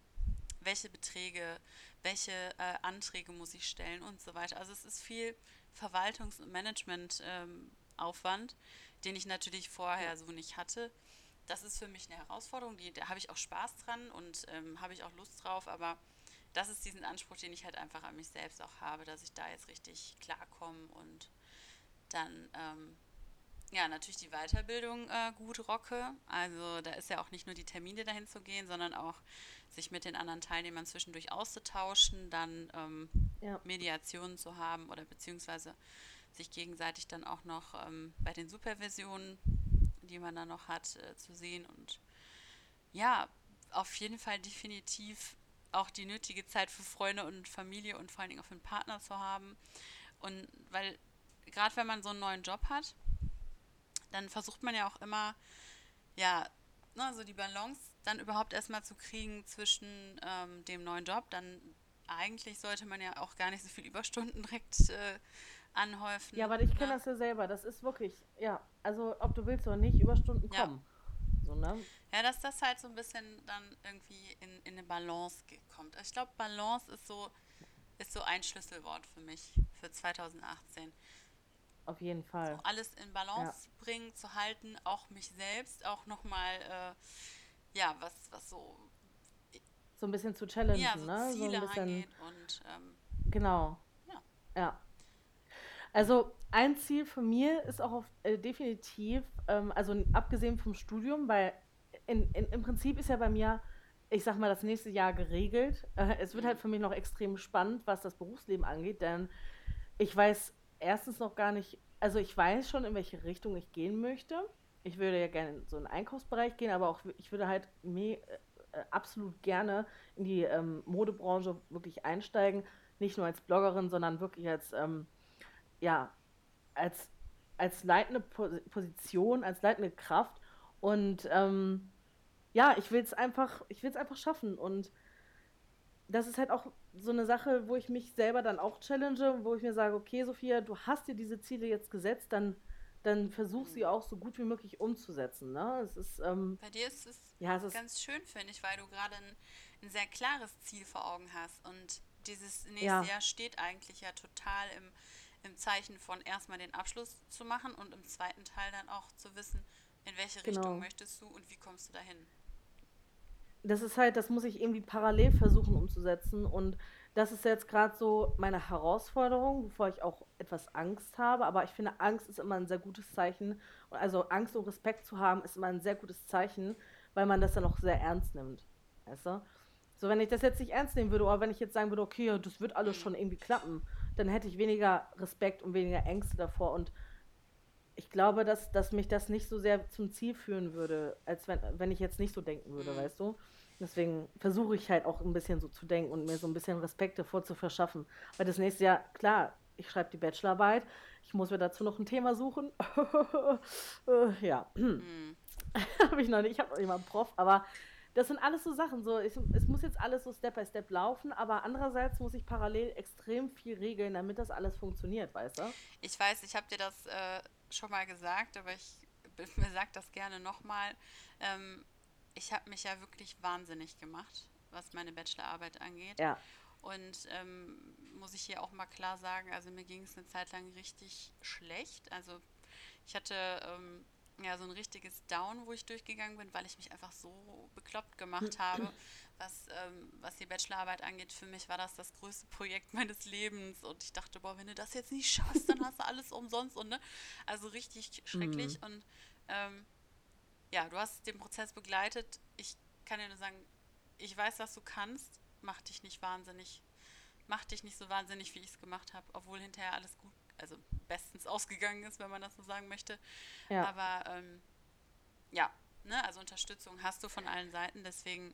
welche Beträge, welche äh, Anträge muss ich stellen und so weiter. Also es ist viel Verwaltungs- und Managementaufwand, ähm, den ich natürlich vorher so nicht hatte. Das ist für mich eine Herausforderung, die, da habe ich auch Spaß dran und ähm, habe ich auch Lust drauf, aber das ist diesen Anspruch, den ich halt einfach an mich selbst auch habe, dass ich da jetzt richtig klarkomme und dann ähm, ja, natürlich die Weiterbildung äh, gut rocke. Also da ist ja auch nicht nur die Termine dahin zu gehen, sondern auch sich mit den anderen Teilnehmern zwischendurch auszutauschen, dann ähm, Ja. Mediationen zu haben oder beziehungsweise sich gegenseitig dann auch noch ähm, bei den Supervisionen, die man dann noch hat, äh, zu sehen und ja, auf jeden Fall definitiv auch die nötige Zeit für Freunde und Familie und vor allen Dingen auch für einen Partner zu haben. Und weil gerade wenn man so einen neuen Job hat, dann versucht man ja auch immer, ja, ne, so die Balance dann überhaupt erstmal zu kriegen zwischen ähm, dem neuen Job. Dann eigentlich sollte man ja auch gar nicht so viel Überstunden direkt äh, Ja, anhäufen. aber ich kenne Ne? das ja selber. Das ist wirklich, ja, also ob du willst oder nicht, Überstunden Ja. kommen. So, ne? Ja, dass das halt so ein bisschen dann irgendwie in, in eine Balance kommt. Also Ich glaube, Balance ist so, ist so ein Schlüsselwort für mich für 2018. Auf jeden So Fall. alles in Ja. Balance bringen, zu halten, auch mich selbst, auch nochmal, äh, ja, was, was so, So ein bisschen zu ja, challengen, so ne? So ein Ziele bisschen, angeht und ähm, genau. ja. Ja. Also ein Ziel von mir ist auch auf, äh, definitiv, ähm, also abgesehen vom Studium, weil in, in, im Prinzip ist ja bei mir, ich sag mal, das nächste Jahr geregelt. Äh, es wird halt Mhm. für mich noch extrem spannend, was das Berufsleben angeht, denn ich weiß erstens noch gar nicht, also ich weiß schon, in welche Richtung ich gehen möchte. Ich würde ja gerne in so einen Einkaufsbereich gehen, aber auch ich würde halt me äh, äh, absolut gerne in die ähm, Modebranche wirklich einsteigen. Nicht nur als Bloggerin, sondern wirklich als, ähm, ja, als, als leitende Pos- Position, als leitende Kraft. Und ähm, ja, ich will es einfach, ich will es einfach schaffen. Und das ist halt auch so eine Sache, wo ich mich selber dann auch challenge, wo ich mir sage, okay, Sophia, du hast dir diese Ziele jetzt gesetzt, dann, dann versuch sie auch so gut wie möglich umzusetzen. Ne? Es ist, ähm, Bei dir ist es ja, es ist, ganz schön, finde ich, weil du gerade ein, ein sehr klares Ziel vor Augen hast. Und dieses nächste ja, Jahr steht eigentlich ja total im, im Zeichen von erstmal den Abschluss zu machen und im zweiten Teil dann auch zu wissen, in welche Richtung genau. möchtest du und wie kommst du dahin. Das ist halt, das muss ich irgendwie parallel versuchen umzusetzen. Und das ist jetzt gerade so meine Herausforderung, wovor ich auch etwas Angst habe. Aber ich finde, Angst ist immer ein sehr gutes Zeichen. Also Angst und Respekt zu haben, ist immer ein sehr gutes Zeichen, weil man das dann auch sehr ernst nimmt. Weißt du? So, wenn ich das jetzt nicht ernst nehmen würde, oder wenn ich jetzt sagen würde, okay, das wird alles Mhm. schon irgendwie klappen, dann hätte ich weniger Respekt und weniger Ängste davor. Und ich glaube, dass, dass mich das nicht so sehr zum Ziel führen würde, als wenn, wenn ich jetzt nicht so denken würde, Mhm. weißt du? Deswegen versuche ich halt auch ein bisschen so zu denken und mir so ein bisschen Respekt davor zu verschaffen. Weil das nächste Jahr, klar, ich schreibe die Bachelorarbeit, ich muss mir dazu noch ein Thema suchen. Äh, ja, Mhm. habe ich noch nicht, ich habe noch nicht mal einen Prof, aber das sind alles so Sachen. So, ich, es muss jetzt alles so Step by Step laufen, aber andererseits muss ich parallel extrem viel regeln, damit das alles funktioniert, weißt du? Ich weiß, ich habe dir das äh, schon mal gesagt, aber ich sagt das gerne nochmal. Ähm, ich habe mich ja wirklich wahnsinnig gemacht, was meine Bachelorarbeit angeht. Ja, Und ähm, muss ich hier auch mal klar sagen, also mir ging es eine Zeit lang richtig schlecht. Also ich hatte ähm, ja so ein richtiges Down, wo ich durchgegangen bin, weil ich mich einfach so bekloppt gemacht habe, was, ähm, was die Bachelorarbeit angeht. Für mich war das das größte Projekt meines Lebens und ich dachte, boah, wenn du das jetzt nicht schaffst, dann hast du alles umsonst und ne, also richtig schrecklich und ähm, ja, du hast den Prozess begleitet. Ich kann dir nur sagen, ich weiß, was du kannst. Mach dich nicht wahnsinnig. Mach dich nicht so wahnsinnig, wie ich es gemacht habe, obwohl hinterher alles gut, also bestens ausgegangen ist, wenn man das so sagen möchte. ja, Aber ähm, ja, ne, also Unterstützung hast du von allen Seiten, deswegen,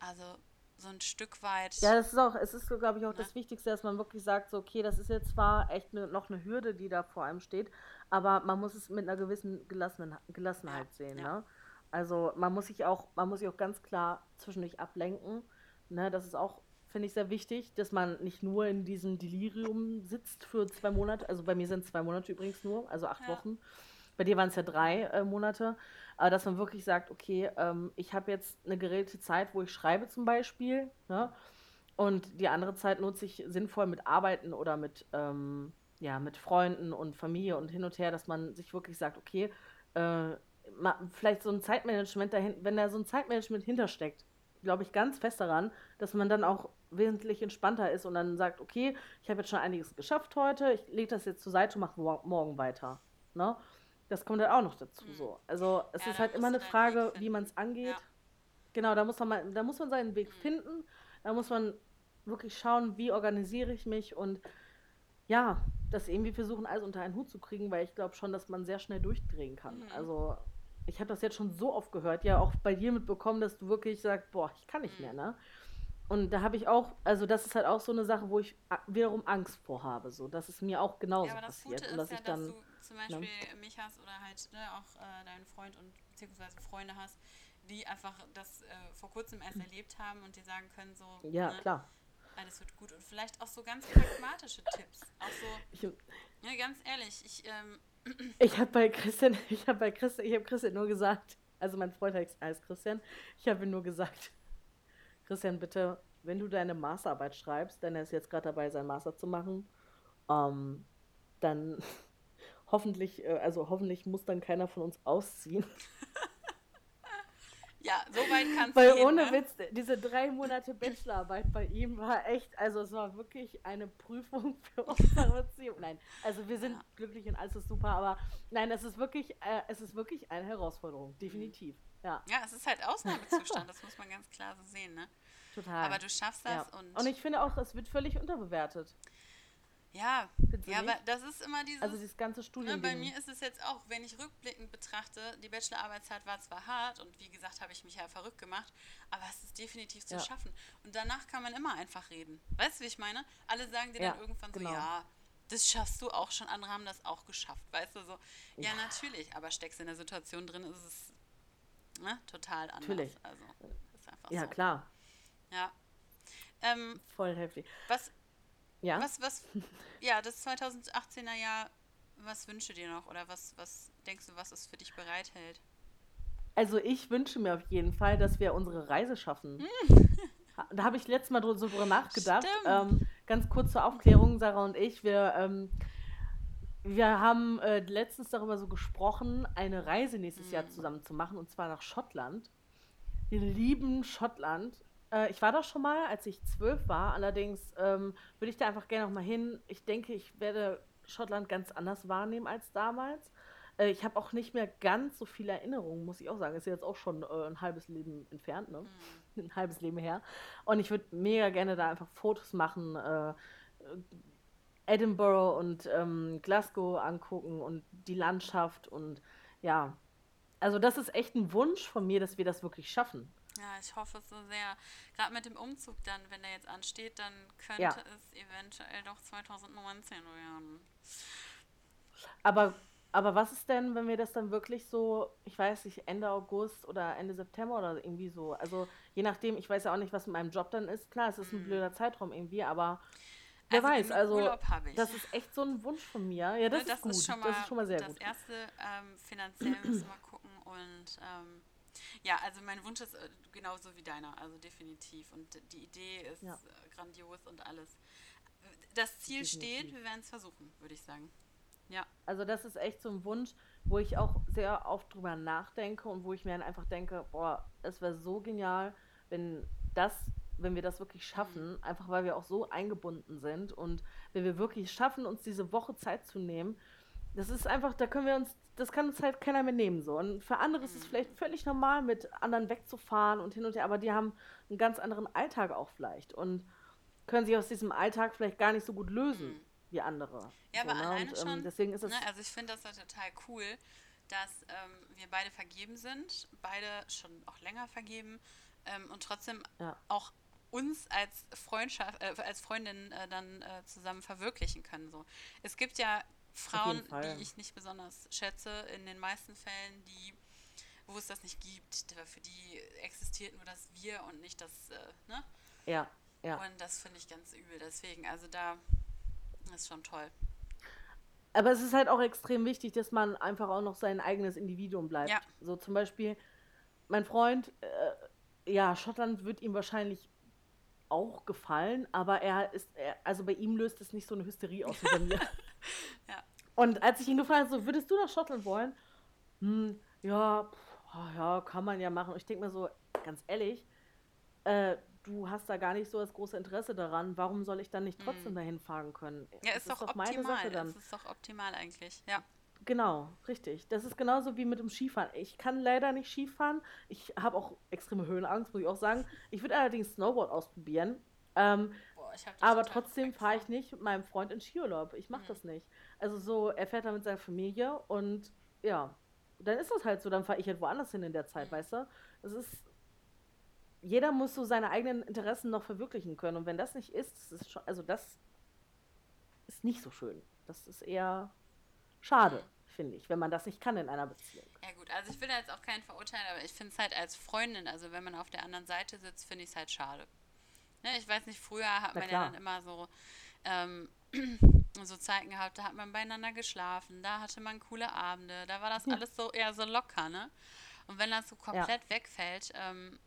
also so ein Stück weit. Ja, das ist auch, es ist, glaube ich, auch ne? das Wichtigste, dass man wirklich sagt, so, okay, das ist jetzt zwar echt ne, noch eine Hürde, die da vor einem steht, aber man muss es mit einer gewissen Gelassenen, Gelassenheit Ja, sehen, ja. ne? Also man muss sich auch, man muss sich auch ganz klar zwischendurch ablenken, ne? Das ist auch, finde ich, sehr wichtig, dass man nicht nur in diesem Delirium sitzt für zwei Monate, also bei mir sind es zwei Monate übrigens nur, also acht Ja. Wochen. Bei dir waren es ja drei äh, Monate, aber dass man wirklich sagt, okay, ähm, ich habe jetzt eine geregelte Zeit, wo ich schreibe zum Beispiel, ne? Und die andere Zeit nutze ich sinnvoll mit Arbeiten oder mit, ähm, ja, mit Freunden und Familie und hin und her, dass man sich wirklich sagt, okay, äh, vielleicht so ein Zeitmanagement dahin, wenn da so ein Zeitmanagement hintersteckt, glaube ich ganz fest daran, dass man dann auch wesentlich entspannter ist und dann sagt, okay, ich habe jetzt schon einiges geschafft heute, ich lege das jetzt zur Seite und mache mor morgen weiter. Ne? Das kommt dann auch noch dazu Mhm. so. Also es Ja, ist halt immer eine Weg Frage, wie man es angeht. Ja. Genau, da muss man mal, da muss man seinen Weg Mhm. finden. Da muss man wirklich schauen, wie organisiere ich mich und ja, das irgendwie versuchen, alles unter einen Hut zu kriegen, weil ich glaube schon, dass man sehr schnell durchdrehen kann. Mhm. Also ich habe das jetzt schon so oft gehört, ja auch bei dir mitbekommen, dass du wirklich sagst, boah, ich kann nicht Mhm. mehr, ne? Und da habe ich auch, also das ist halt auch so eine Sache, wo ich a- wiederum Angst vor habe, so, dass es mir auch genauso Ja, aber das passiert Gute und dass ist ja, ich dass dann, du zum ne? Beispiel mich hast oder halt ne, auch äh, deinen Freund und beziehungsweise Freunde hast, die einfach das äh, vor kurzem erst erlebt haben und dir sagen können, so, Ja, ne, klar. alles wird gut. Und vielleicht auch so ganz pragmatische Tipps. Auch so, Ich, ne, ganz ehrlich, ich, ähm, ich habe bei Christian, ich habe bei Christian, ich habe Christian nur gesagt, also mein Freund heißt Christian, ich habe ihm nur gesagt, Christian, bitte, wenn du deine Masterarbeit schreibst, denn er ist jetzt gerade dabei, seinen Master zu machen, ähm, dann hoffentlich, äh, also hoffentlich muss dann keiner von uns ausziehen. ja, so weit kannst Weil du gehen, ohne ne? Witz, diese drei Monate Bachelorarbeit bei ihm war echt, also es war wirklich eine Prüfung für unsere Beziehung. Nein, also wir sind Ja. glücklich und alles ist super, aber nein, es ist wirklich, äh, es ist wirklich eine Herausforderung, definitiv. Ja, Ja, es ist halt Ausnahmezustand, das muss man ganz klar so sehen, ne? Total. Aber du schaffst ja. das und, Und ich finde auch, es wird völlig unterbewertet. ja, ja, aber das ist immer dieses, Also dieses ganze Ne, Studiending. bei mir ist es jetzt auch, wenn ich rückblickend betrachte, die Bachelorarbeitszeit war zwar hart und wie gesagt, habe ich mich ja verrückt gemacht, aber es ist definitiv zu Ja. schaffen. Und danach kann man immer einfach reden. Weißt du, wie ich meine? Alle sagen dir Ja, dann irgendwann genau. so, ja, das schaffst du auch schon, andere haben das auch geschafft. Weißt du, so, ja, Ja. natürlich, aber steckst in der Situation drin, ist es ne, total anders. Natürlich. Also, ist einfach ja, so. klar, Ja. Ähm, voll heftig. was, Ja, was, was, ja, das 2018er Jahr, was wünschst du dir noch? Oder was, was denkst du, was es für dich bereithält? also ich wünsche mir auf jeden Fall, dass wir unsere Reise schaffen. Ha- Da habe ich letztes Mal so drüber nachgedacht. Ähm, ganz kurz zur Aufklärung, Sarah und ich, wir, ähm, wir haben äh, letztens darüber so gesprochen, eine Reise nächstes Jahr zusammen zu machen, und zwar nach Schottland. Wir lieben Schottland. Äh, ich war da schon mal, als ich zwölf war. Allerdings ähm, würde ich da einfach gerne noch mal hin. Ich denke, ich werde Schottland ganz anders wahrnehmen als damals. Äh, ich habe auch nicht mehr ganz so viele Erinnerungen, muss ich auch sagen. Ist jetzt auch schon äh, ein halbes Leben entfernt, ne? Ein halbes Leben her. Und ich würde mega gerne da einfach Fotos machen, äh, Edinburgh und ähm, Glasgow angucken und die Landschaft und ja. Also das ist echt ein Wunsch von mir, dass wir das wirklich schaffen. Ja, ich hoffe es so sehr. Gerade mit dem Umzug dann, wenn der jetzt ansteht, dann könnte Ja. es eventuell doch 2019 werden. Aber, aber was ist denn, wenn wir das dann wirklich so, ich weiß nicht, Ende August oder Ende September oder irgendwie so, also je nachdem, ich weiß ja auch nicht, was mit meinem Job dann ist. Klar, es ist ein blöder Zeitraum irgendwie, aber wer Mhm. Also weiß, also das ist echt so ein Wunsch von mir. Ja, das, Ne, ist gut. schon mal, das ist schon mal sehr das gut. erste. Ähm, finanziell müssen wir gucken und ähm, ja, also mein Wunsch ist äh, genauso wie deiner, also definitiv. Und die Idee ist Ja. äh, grandios und alles. Das Ziel steht, Definitiv. wir werden es versuchen, würde ich sagen. Ja. Also das ist echt so ein Wunsch, wo ich auch sehr oft drüber nachdenke und wo ich mir dann einfach denke, boah, es wäre so genial, wenn das, wenn wir das wirklich schaffen, einfach weil wir auch so eingebunden sind und wenn wir wirklich schaffen, uns diese Woche Zeit zu nehmen, das ist einfach, da können wir uns, das kann uns halt keiner mehr nehmen so. Und für andere ist es vielleicht völlig normal, mit anderen wegzufahren und hin und her, aber die haben einen ganz anderen Alltag auch vielleicht und können sich aus diesem Alltag vielleicht gar nicht so gut lösen wie andere. Ja, so, aber ne? alleine und, ähm, schon. deswegen ist es ne, also ich finde das ja total cool, dass ähm, wir beide vergeben sind, beide schon auch länger vergeben ähm, und trotzdem Ja, auch uns als Freundschaft, äh, als Freundin äh, dann äh, zusammen verwirklichen können. So. Es gibt ja Frauen, die ich nicht besonders schätze, in den meisten Fällen, die, wo es das nicht gibt, für die existiert nur das Wir und nicht das, äh, ne? Ja, ja. Und das finde ich ganz übel. Deswegen, also da ist schon toll. Aber es ist halt auch extrem wichtig, dass man einfach auch noch sein eigenes Individuum Ja. bleibt. So zum Beispiel, mein Freund, äh, ja, Schottland wird ihm wahrscheinlich auch gefallen, aber er ist, er, also bei ihm löst es nicht so eine Hysterie aus wie bei mir. Und als ich ihn gefragt habe, so, würdest du nach Schottland wollen? Hm, ja, pff, ah, ja, kann man ja machen. Und ich denke mir so, ganz ehrlich, äh, du hast da gar nicht so das große Interesse daran. Warum soll ich dann nicht trotzdem Hm. dahin fahren können? Ja, Das ist ist doch doch meine Sache optimal. dann. Es ist doch optimal eigentlich. Ja. Genau, richtig. Das ist genauso wie mit dem Skifahren. Ich kann leider nicht Skifahren. Ich habe auch extreme Höhenangst, muss ich auch sagen. Ich würde allerdings Snowboard ausprobieren. Ähm, Aber trotzdem fahre ich nicht mit meinem Freund in Skiurlaub. Ich mache Mhm. das nicht. Also so, er fährt da mit seiner Familie und ja, dann ist das halt so. Dann fahre ich halt woanders hin in der Zeit, Mhm. weißt du? Es ist, jeder muss so seine eigenen Interessen noch verwirklichen können. Und wenn das nicht ist, das ist schon, also das ist nicht so schön. Das ist eher schade, Mhm. finde ich, wenn man das nicht kann in einer Beziehung. Ja gut, also ich will da jetzt auch keinen verurteilen, aber ich finde es halt als Freundin, also wenn man auf der anderen Seite sitzt, finde ich es halt schade. Ne, ich weiß nicht, früher hat Na man ja dann klar. immer so, ähm, so Zeiten gehabt, da hat man beieinander geschlafen, da hatte man coole Abende, da war das Ja. alles so eher so locker, ne? Und wenn das so Ja, komplett wegfällt, ähm,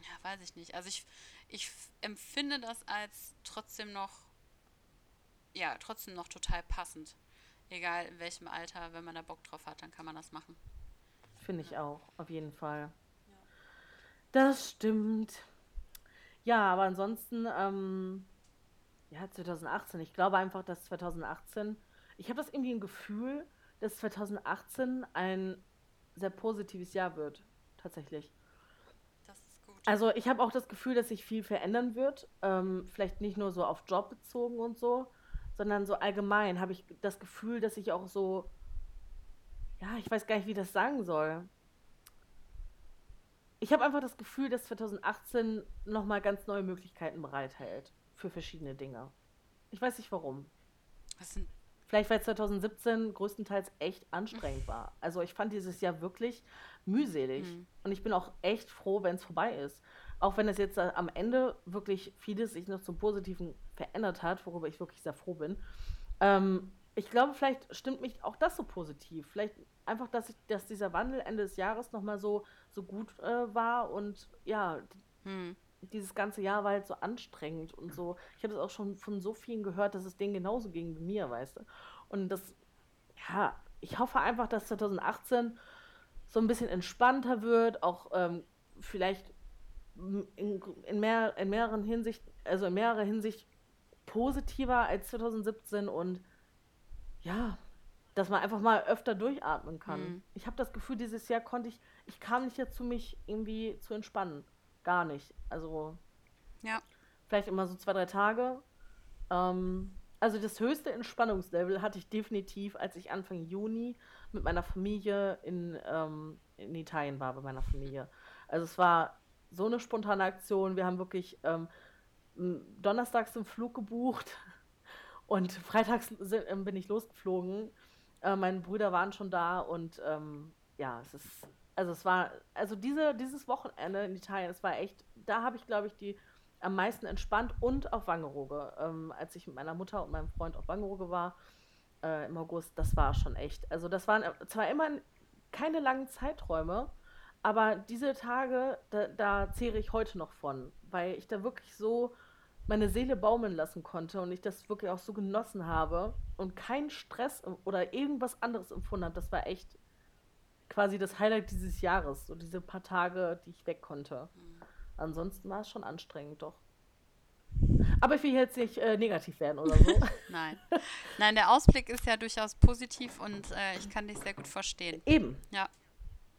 ja, weiß ich nicht. Also ich, ich empfinde das als trotzdem noch, ja, trotzdem noch total passend. Egal in welchem Alter, wenn man da Bock drauf hat, dann kann man das machen. finde ich auch, auf jeden Fall. Ja. Das stimmt. Ja, aber ansonsten, ähm, ja, 2018. Ich glaube einfach, dass 2018, ich habe das irgendwie ein Gefühl, dass 2018 ein sehr positives Jahr wird, tatsächlich. Das ist gut. Also ich habe auch das Gefühl, dass sich viel verändern wird. Ähm, vielleicht nicht nur so auf Job bezogen und so, sondern so allgemein habe ich das Gefühl, dass ich auch so, ja, ich weiß gar nicht, wie das sagen soll. Ich habe einfach das Gefühl, dass 2018 nochmal ganz neue Möglichkeiten bereithält für verschiedene Dinge. Ich weiß nicht warum. Was sind. Vielleicht, weil 2017 größtenteils echt anstrengend war. Also ich fand dieses Jahr wirklich mühselig. Hm. Und ich bin auch echt froh, wenn es vorbei ist. Auch wenn es jetzt äh, am Ende wirklich vieles sich noch zum Positiven verändert hat, worüber ich wirklich sehr froh bin. Ähm, ich glaube, vielleicht stimmt mich auch das so positiv. Vielleicht einfach, dass, ich, dass dieser Wandel Ende des Jahres nochmal so, so gut äh, war und ja, Hm. dieses ganze Jahr war halt so anstrengend und so. Ich habe es auch schon von so vielen gehört, dass es denen genauso ging wie mir, weißt du. Und das, ja, ich hoffe einfach, dass 2018 so ein bisschen entspannter wird, auch ähm, vielleicht in, in, mehr, in mehreren Hinsicht, also in mehrerer Hinsicht positiver als 2017 und ja, dass man einfach mal öfter durchatmen kann. Hm. Ich habe das Gefühl, dieses Jahr konnte ich, ich kam nicht dazu, mich irgendwie zu entspannen. Gar nicht. Also Ja. vielleicht immer so zwei, drei Tage. Ähm, also das höchste Entspannungslevel hatte ich definitiv, als ich Anfang Juni mit meiner Familie in, ähm, in Italien war, bei meiner Familie. Also es war so eine spontane Aktion. Wir haben wirklich ähm, donnerstags einen Flug gebucht und freitags ähm, bin ich losgeflogen. Äh, meine Brüder waren schon da und ähm, ja, es ist, also es war, also diese, dieses Wochenende in Italien, es war echt, da habe ich, glaube ich, die am meisten entspannt und auf Wangerooge. Ähm, als ich mit meiner Mutter und meinem Freund auf Wangerooge war äh, im August, das war schon echt. Also das waren zwar immer keine langen Zeiträume, aber diese Tage, da, da zehre ich heute noch von, weil ich da wirklich so meine Seele baumeln lassen konnte und ich das wirklich auch so genossen habe und keinen Stress oder irgendwas anderes empfunden habe. Das war echt quasi das Highlight dieses Jahres, so diese paar Tage, die ich weg konnte. Hm. Ansonsten war es schon anstrengend, doch. Aber ich will jetzt nicht äh, negativ werden oder so. Nein. Nein, der Ausblick ist ja durchaus positiv und äh, ich kann dich sehr gut verstehen. eben, Ja.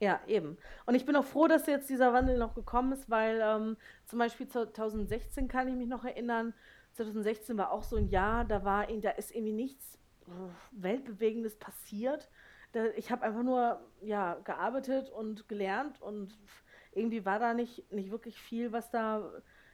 Ja, eben. Und ich bin auch froh, dass jetzt dieser Wandel noch gekommen ist, weil ähm, zum Beispiel 2016 kann ich mich noch erinnern. 2016 war auch so ein Jahr, da war, da ist irgendwie nichts Weltbewegendes passiert. da, ich habe einfach nur ja, gearbeitet und gelernt und irgendwie war da nicht, nicht wirklich viel, was da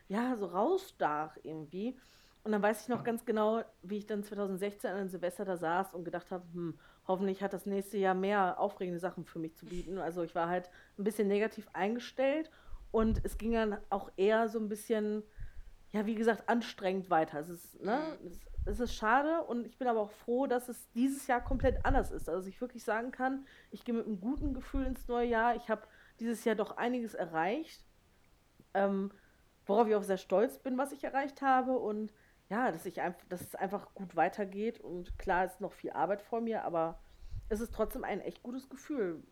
ja so rausstach irgendwie. Und dann weiß ich noch ganz genau, wie ich dann 2016 an Silvester da saß und gedacht habe, hm, hoffentlich hat das nächste Jahr mehr aufregende Sachen für mich zu bieten. Also ich war halt ein bisschen negativ eingestellt und es ging dann auch eher so ein bisschen, ja, wie gesagt, anstrengend weiter. Es ist, ne, mhm. es, es ist schade und ich bin aber auch froh, dass es dieses Jahr komplett anders ist. Also ich wirklich sagen kann, ich gehe mit einem guten Gefühl ins neue Jahr. Ich habe dieses Jahr doch einiges erreicht, ähm, worauf ich auch sehr stolz bin, was ich erreicht habe und ja, dass ich einfach, dass es einfach gut weitergeht und klar ist noch viel Arbeit vor mir, aber es ist trotzdem ein echt gutes Gefühl,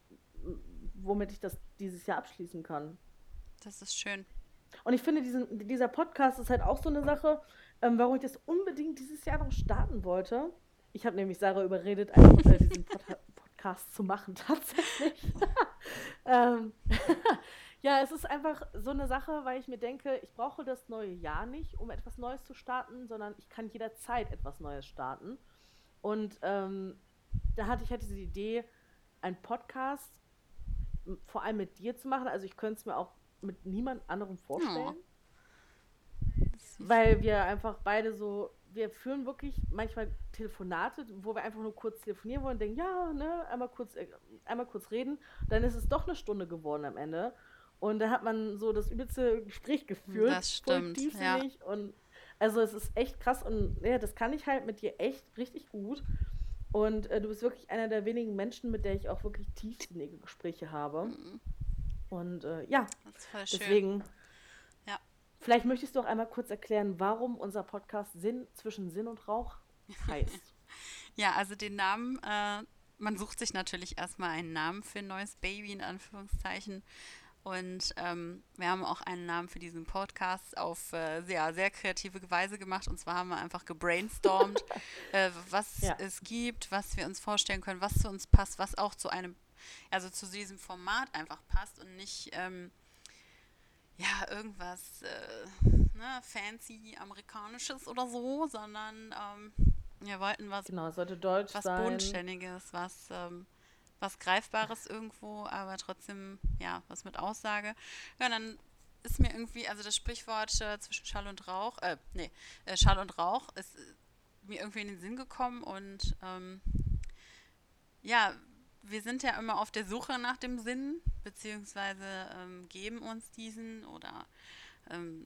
womit ich das dieses Jahr abschließen kann. Das ist schön. Und ich finde, diesen, dieser Podcast ist halt auch so eine Sache, ähm, warum ich das unbedingt dieses Jahr noch starten wollte. Ich habe nämlich Sarah überredet, einen, äh, diesen Pod Podcast zu machen, tatsächlich. ähm, ja, es ist einfach so eine Sache, weil ich mir denke, ich brauche das neue Jahr nicht, um etwas Neues zu starten, sondern ich kann jederzeit etwas Neues starten. Und ähm, da hatte ich halt diese Idee, einen Podcast vor allem mit dir zu machen. Also ich könnte es mir auch mit niemand anderem vorstellen. Oh. Weil wir einfach beide so, wir führen wirklich manchmal Telefonate, wo wir einfach nur kurz telefonieren wollen und denken, ja, ne, einmal kurz, äh, einmal kurz reden. Dann ist es doch eine Stunde geworden am Ende. Und da hat man so das übelste Gespräch geführt. Das stimmt. Ja. Und also es ist echt krass und ja, das kann ich halt mit dir echt richtig gut. Und äh, du bist wirklich einer der wenigen Menschen, mit der ich auch wirklich tiefsinnige Gespräche habe. Mhm. Und äh, ja, deswegen. Ja. Vielleicht möchtest du auch einmal kurz erklären, warum unser Podcast Sinn zwischen Sinn und Rauch heißt. ja, also den Namen, äh, man sucht sich natürlich erstmal einen Namen für ein neues Baby in Anführungszeichen. Und ähm, wir haben auch einen Namen für diesen Podcast auf äh, sehr, sehr kreative Weise gemacht. Und zwar haben wir einfach gebrainstormt, äh, was ja. es gibt, was wir uns vorstellen können, was zu uns passt, was auch zu einem, also zu diesem Format einfach passt und nicht ähm, ja, irgendwas äh, ne, fancy amerikanisches oder so, sondern ähm, wir wollten was, genau, sollte deutsch was sein. Bodenständiges, was ähm, was Greifbares irgendwo, aber trotzdem, ja, was mit Aussage. Ja, dann ist mir irgendwie, also das Sprichwort äh, zwischen Schall und Rauch, äh, nee, äh, Schall und Rauch ist äh, mir irgendwie in den Sinn gekommen und ähm, ja, wir sind ja immer auf der Suche nach dem Sinn, beziehungsweise ähm, geben uns diesen oder ähm,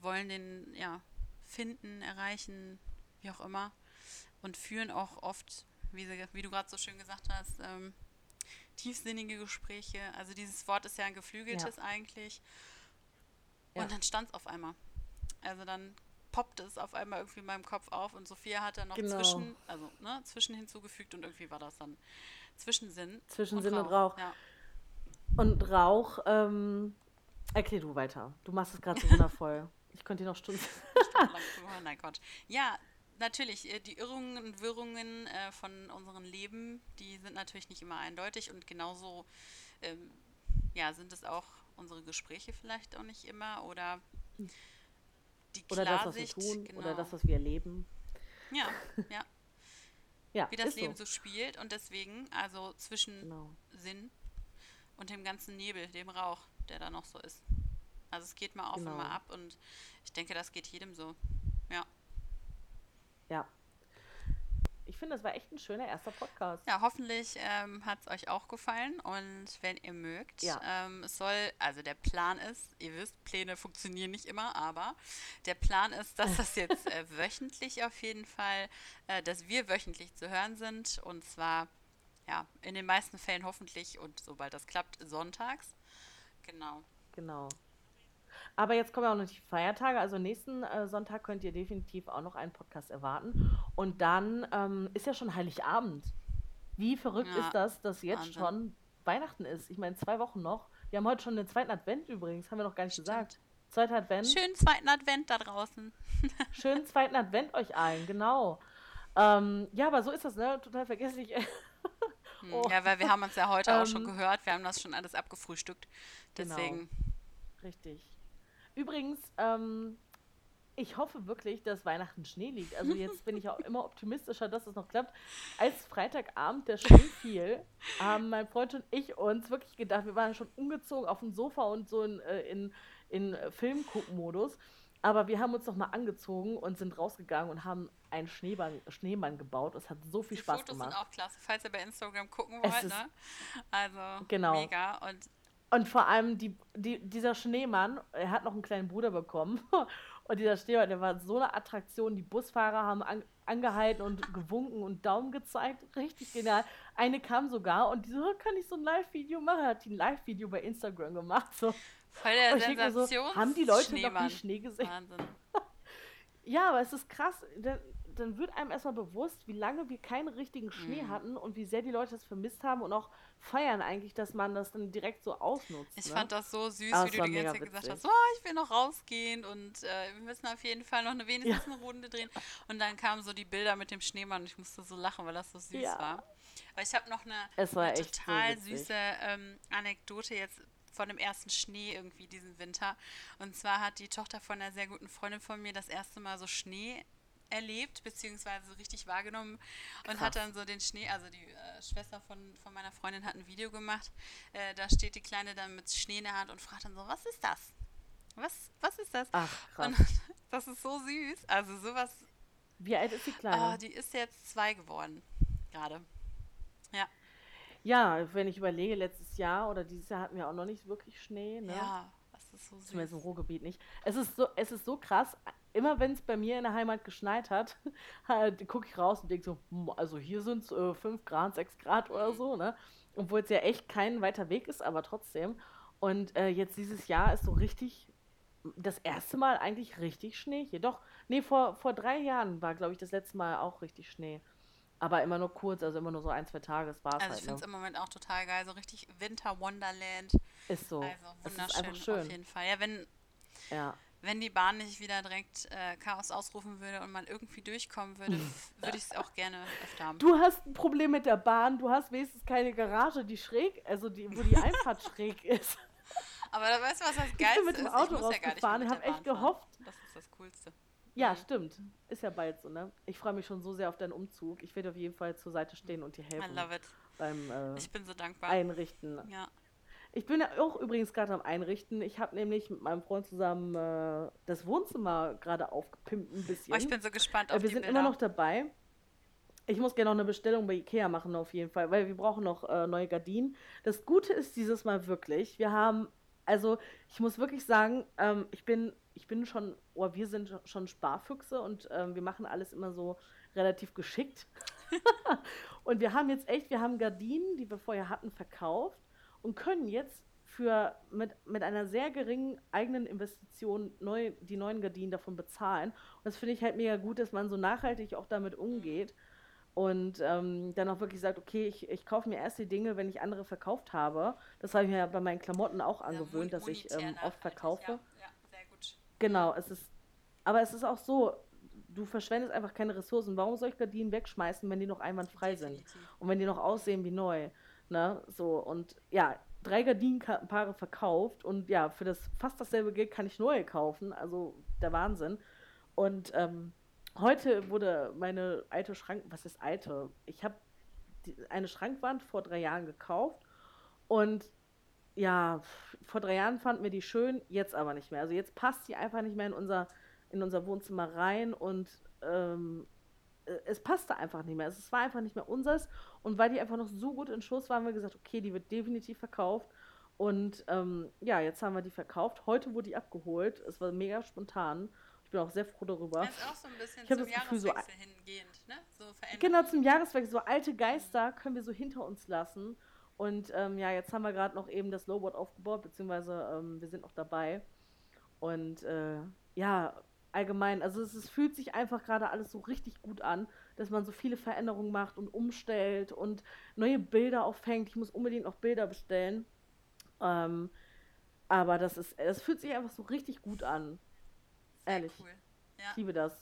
wollen den, ja, finden, erreichen, wie auch immer und führen auch oft wie, sie, wie du gerade so schön gesagt hast, ähm, tiefsinnige Gespräche. Also dieses Wort ist ja ein geflügeltes ja. eigentlich. Und ja. dann stand es auf einmal. Also dann poppte es auf einmal irgendwie in meinem Kopf auf und Sophia hat dann noch genau. zwischen, also ne, zwischen hinzugefügt und irgendwie war das dann Zwischensinn. Zwischensinn und Rauch. Und Rauch, ja. und Rauch ähm, erklär du weiter. Du machst es gerade so wundervoll. Ich könnte dir noch Stunden. Stundenlang zuhören, nein Gott. Ja, natürlich, äh, die Irrungen und Wirrungen äh, von unserem Leben, die sind natürlich nicht immer eindeutig und genauso ähm, ja, sind es auch unsere Gespräche vielleicht auch nicht immer oder die Klarsicht. Oder das, was wir tun, genau. oder das, was wir erleben. Ja, ja. ja Wie das Leben so. so. spielt und deswegen, also zwischen genau. Sinn und dem ganzen Nebel, dem Rauch, der da noch so ist. Also es geht mal auf genau. und mal ab und ich denke, das geht jedem so. Ja. Ja. Ich finde, das war echt ein schöner erster Podcast. Ja, hoffentlich ähm, hat es euch auch gefallen. Und wenn ihr mögt, ja. ähm, es soll, also der Plan ist, ihr wisst, Pläne funktionieren nicht immer, aber der Plan ist, dass das jetzt äh, wöchentlich auf jeden Fall, äh, dass wir wöchentlich zu hören sind. Und zwar, ja, in den meisten Fällen hoffentlich und sobald das klappt, sonntags. Genau. Genau. Aber jetzt kommen ja auch noch die Feiertage. Also nächsten äh, Sonntag könnt ihr definitiv auch noch einen Podcast erwarten. Und dann ähm, ist ja schon Heiligabend. Wie verrückt ja, ist das, dass jetzt Wahnsinn. schon Weihnachten ist? Ich meine, zwei Wochen noch. Wir haben heute schon den zweiten Advent übrigens, haben wir noch gar nicht Stimmt. gesagt. Zweiter Advent. Schönen zweiten Advent da draußen. Schönen zweiten Advent euch allen, genau. Ähm, ja, aber so ist das, ne? Total vergesslich. Hm, oh. Ja, weil wir haben uns ja heute ähm, auch schon ähm, gehört. Wir haben das schon alles abgefrühstückt. Genau. Deswegen. Genau. Richtig. Übrigens, ähm, ich hoffe wirklich, dass Weihnachten Schnee liegt. Also jetzt bin ich auch immer optimistischer, dass es noch klappt. Als Freitagabend der Schnee fiel, haben mein Freund und ich uns wirklich gedacht, wir waren schon umgezogen auf dem Sofa und so in, äh, in, in Filmguckmodus. Aber wir haben uns noch mal angezogen und sind rausgegangen und haben einen Schneemann, Schneemann gebaut. Es hat so viel Die Spaß Fotos gemacht. sind auch klasse, falls ihr bei Instagram gucken wollt, ne? Also Genau. mega. Und Und vor allem die, die, dieser Schneemann, er hat noch einen kleinen Bruder bekommen. Und dieser Schneemann, der war so eine Attraktion. Die Busfahrer haben an, angehalten und gewunken und Daumen gezeigt. Richtig genial. Eine kam sogar und die so, "Oh, kann ich so ein Live-Video machen? Hat die ein Live-Video bei Instagram gemacht. So. voll der mir so, haben die Leute noch Schneemann. nie Schnee gesehen? Wahnsinn. Ja, aber es ist krass. Dann, wird einem erstmal bewusst, wie lange wir keinen richtigen Schnee Mhm. hatten und wie sehr die Leute das vermisst haben und auch feiern eigentlich, dass man das dann direkt so ausnutzt. Ich ne? fand das so süß, Aber wie es du die ganze Zeit gesagt hast, oh, ich will noch rausgehen und äh, wir müssen auf jeden Fall noch eine wenigstens eine Runde drehen. Und dann kamen so die Bilder mit dem Schneemann und ich musste so lachen, weil das so süß Ja. war. Aber ich habe noch eine, Es war eine so total witzig. süße ähm, Anekdote jetzt von dem ersten Schnee irgendwie diesen Winter. Und zwar hat die Tochter von einer sehr guten Freundin von mir das erste Mal so Schnee erlebt, beziehungsweise so richtig wahrgenommen und hat Krass. dann so den Schnee, also die äh, Schwester von, von meiner Freundin hat ein Video gemacht, äh, da steht die Kleine dann mit Schnee in der Hand und fragt dann so, was ist das? Was, was ist das? Ach, krass. Und das ist so süß, also sowas, Wie alt ist die Kleine? oh, die ist jetzt zwei geworden, gerade. ja, wenn ich überlege, letztes Jahr oder dieses Jahr hatten wir auch noch nicht wirklich Schnee, ne? Ja, das ist so süß. Zumindest im Ruhrgebiet nicht. Es ist so, es ist so krass. Immer wenn es bei mir in der Heimat geschneit hat, gucke ich raus und denke so, "Hm, also hier sind es äh, 5 Grad, 6 Grad oder Mhm. so, ne? Obwohl es ja echt kein weiter Weg ist, aber trotzdem. Und äh, jetzt dieses Jahr ist so richtig, das erste Mal eigentlich richtig Schnee hier. Doch, nee, vor, vor drei Jahren war, glaube ich, das letzte Mal auch richtig Schnee. Aber immer nur kurz, also immer nur so ein, zwei Tage, das war es Also ich halt, finde es ne? im Moment auch total geil, so richtig Winter Wonderland. Ist so. Also ist wunderschön, einfach schön. auf jeden Fall. Ja, wenn, Ja. Wenn die Bahn nicht wieder direkt äh, Chaos ausrufen würde und man irgendwie durchkommen würde, f- würde ich es auch gerne öfter haben. Du hast ein Problem mit der Bahn, du hast wenigstens keine Garage, die schräg, also die, wo die Einfahrt schräg ist. Aber da weißt du, was das Ich Geilste bin mit dem ist? Auto ich muss ja gar nicht rausgefahren und mit habe echt fahren. gehofft. Das ist das Coolste. Ja, Mhm. stimmt. Ist ja bald so, ne? Ich freue mich schon so sehr auf deinen Umzug. Ich werde auf jeden Fall zur Seite stehen und dir I helfen love it. beim äh, Ich bin so dankbar. Einrichten. Ja. Ich bin ja auch übrigens gerade am Einrichten. Ich habe nämlich mit meinem Freund zusammen äh, das Wohnzimmer gerade aufgepimpt ein bisschen. Oh, ich bin so gespannt Äh, auf wir die sind Bilder. immer noch dabei. Ich muss gerne noch eine Bestellung bei Ikea machen, auf jeden Fall, weil wir brauchen noch äh, neue Gardinen. Das Gute ist dieses Mal wirklich, wir haben, also ich muss wirklich sagen, ähm, ich bin, ich bin schon, oh, wir sind schon Sparfüchse und ähm, wir machen alles immer so relativ geschickt. und wir haben jetzt echt, wir haben Gardinen, die wir vorher hatten, verkauft und können jetzt für mit, mit einer sehr geringen eigenen Investition neu, die neuen Gardinen davon bezahlen. Und das finde ich halt mega gut, dass man so nachhaltig auch damit umgeht und ähm, dann auch wirklich sagt, okay, ich, ich kaufe mir erst die Dinge, wenn ich andere verkauft habe. Das habe ich mir ja bei meinen Klamotten auch Ja, angewöhnt, mon- dass ich ähm, oft verkaufe. Ja, ja, sehr gut. Genau, es ist, aber es ist auch so, du verschwendest einfach keine Ressourcen. Warum soll ich Gardinen wegschmeißen, wenn die noch einwandfrei sind? Definitiv. Und wenn die noch aussehen wie neu, ne, so und ja, drei Gardinenpaare verkauft und ja, für das fast dasselbe Geld kann ich neue kaufen, also der Wahnsinn. Und ähm, heute wurde meine alte Schrank, was ist alte? Ich habe eine Schrankwand vor drei Jahren gekauft und ja, vor drei Jahren fanden wir die schön, jetzt aber nicht mehr. Also jetzt passt die einfach nicht mehr in unser, in unser Wohnzimmer rein und ähm, äh, es passte einfach nicht mehr. Es war einfach nicht mehr unseres. Und weil die einfach noch so gut in Schuss war, haben wir gesagt, okay, die wird definitiv verkauft. Und ähm, ja, jetzt haben wir die verkauft. Heute wurde die abgeholt. Es war mega spontan. Ich bin auch sehr froh darüber. Das ist auch so ein bisschen zum das Gefühl, so Jahreswechsel hingehend, ne? So. Genau, zum Jahreswechsel. So alte Geister können wir so hinter uns lassen. Und ähm, ja, jetzt haben wir gerade noch eben das Lowboard aufgebaut, beziehungsweise ähm, wir sind noch dabei. Und äh, ja, allgemein, also es, es fühlt sich einfach gerade alles so richtig gut an, dass man so viele Veränderungen macht und umstellt und neue Bilder aufhängt. Ich muss unbedingt noch Bilder bestellen. Ähm, aber das ist, es fühlt sich einfach so richtig gut an. Sehr ehrlich. Cool. Ich Ja. liebe das.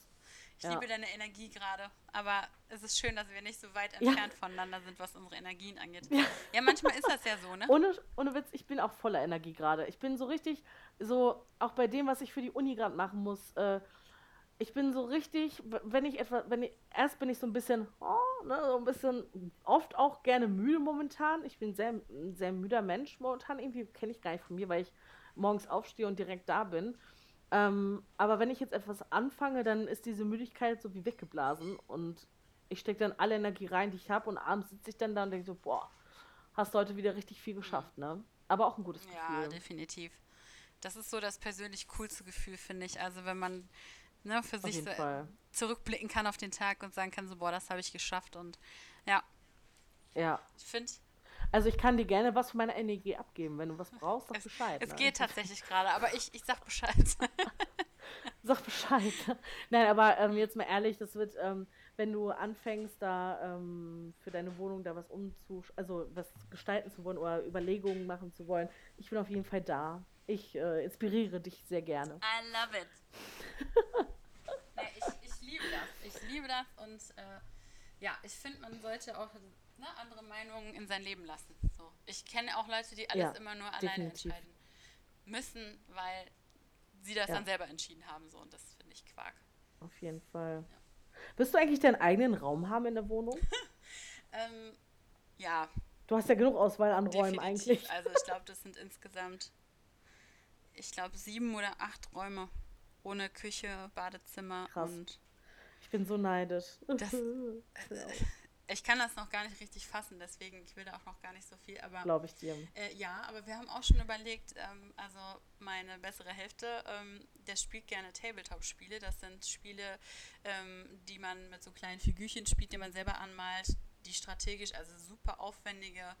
Ich Ja. liebe deine Energie gerade, aber es ist schön, dass wir nicht so weit Ja. entfernt voneinander sind, was unsere Energien angeht. Ja. Ja, manchmal ist das ja so, ne? Ohne, ohne Witz, ich bin auch voller Energie gerade. Ich bin so richtig, so, auch bei dem, was ich für die Uni gerade machen muss, äh, ich bin so richtig, wenn ich etwa, wenn ich, erst bin ich so ein bisschen, oh, ne, so ein bisschen, oft auch gerne müde momentan. Ich bin sehr, ein sehr müder Mensch momentan. Irgendwie kenne ich gar nicht von mir, weil ich morgens aufstehe und direkt da bin. Ähm, aber wenn ich jetzt etwas anfange, dann ist diese Müdigkeit so wie weggeblasen und ich stecke dann alle Energie rein, die ich habe und abends sitze ich dann da und denke so, boah, hast du heute wieder richtig viel geschafft, ne? Aber auch ein gutes Ja, Gefühl, definitiv. Das ist so das persönlich coolste Gefühl, finde ich. Also wenn man ne, für auf sich so Fall. zurückblicken kann auf den Tag und sagen kann, so, boah, das habe ich geschafft. Und ja, Ja. ich finde, Also ich kann dir gerne was von meiner Energie abgeben. Wenn du was brauchst, sag es, Bescheid, es ne? geht tatsächlich gerade, aber ich, ich sag Bescheid. Sag Bescheid. Nein, aber ähm, jetzt mal ehrlich, das wird, ähm, wenn du anfängst, da ähm, für deine Wohnung da was umzu, also was gestalten zu wollen oder Überlegungen machen zu wollen, ich bin auf jeden Fall da. Ich äh, inspiriere dich sehr gerne. I love it. Ja, ich, ich liebe das. Ich liebe das und äh, ja, ich finde, man sollte auch ne, andere Meinungen in sein Leben lassen. So. Ich kenne auch Leute, die alles Ja, immer nur alleine definitiv. entscheiden müssen, weil sie das Ja, dann selber entschieden haben. So. Und das finde ich Quark. auf jeden Fall. Wirst du eigentlich deinen eigenen Raum haben in der Wohnung? Ähm, ja, Du hast ja genug Auswahl an Räumen definitiv. eigentlich. Also ich glaube, das sind insgesamt, ich glaube, sieben oder acht Räume. Ohne Küche, Badezimmer Krass. und bin so neidisch. das, ich kann das noch gar nicht richtig fassen, deswegen, ich will da auch noch gar nicht so viel, aber Glaube ich dir. Äh, ja, aber wir haben auch schon überlegt, ähm, also meine bessere Hälfte, ähm, der spielt gerne Tabletop-Spiele. Das sind Spiele, ähm, die man mit so kleinen Figürchen spielt, die man selber anmalt, die strategisch, also super aufwendige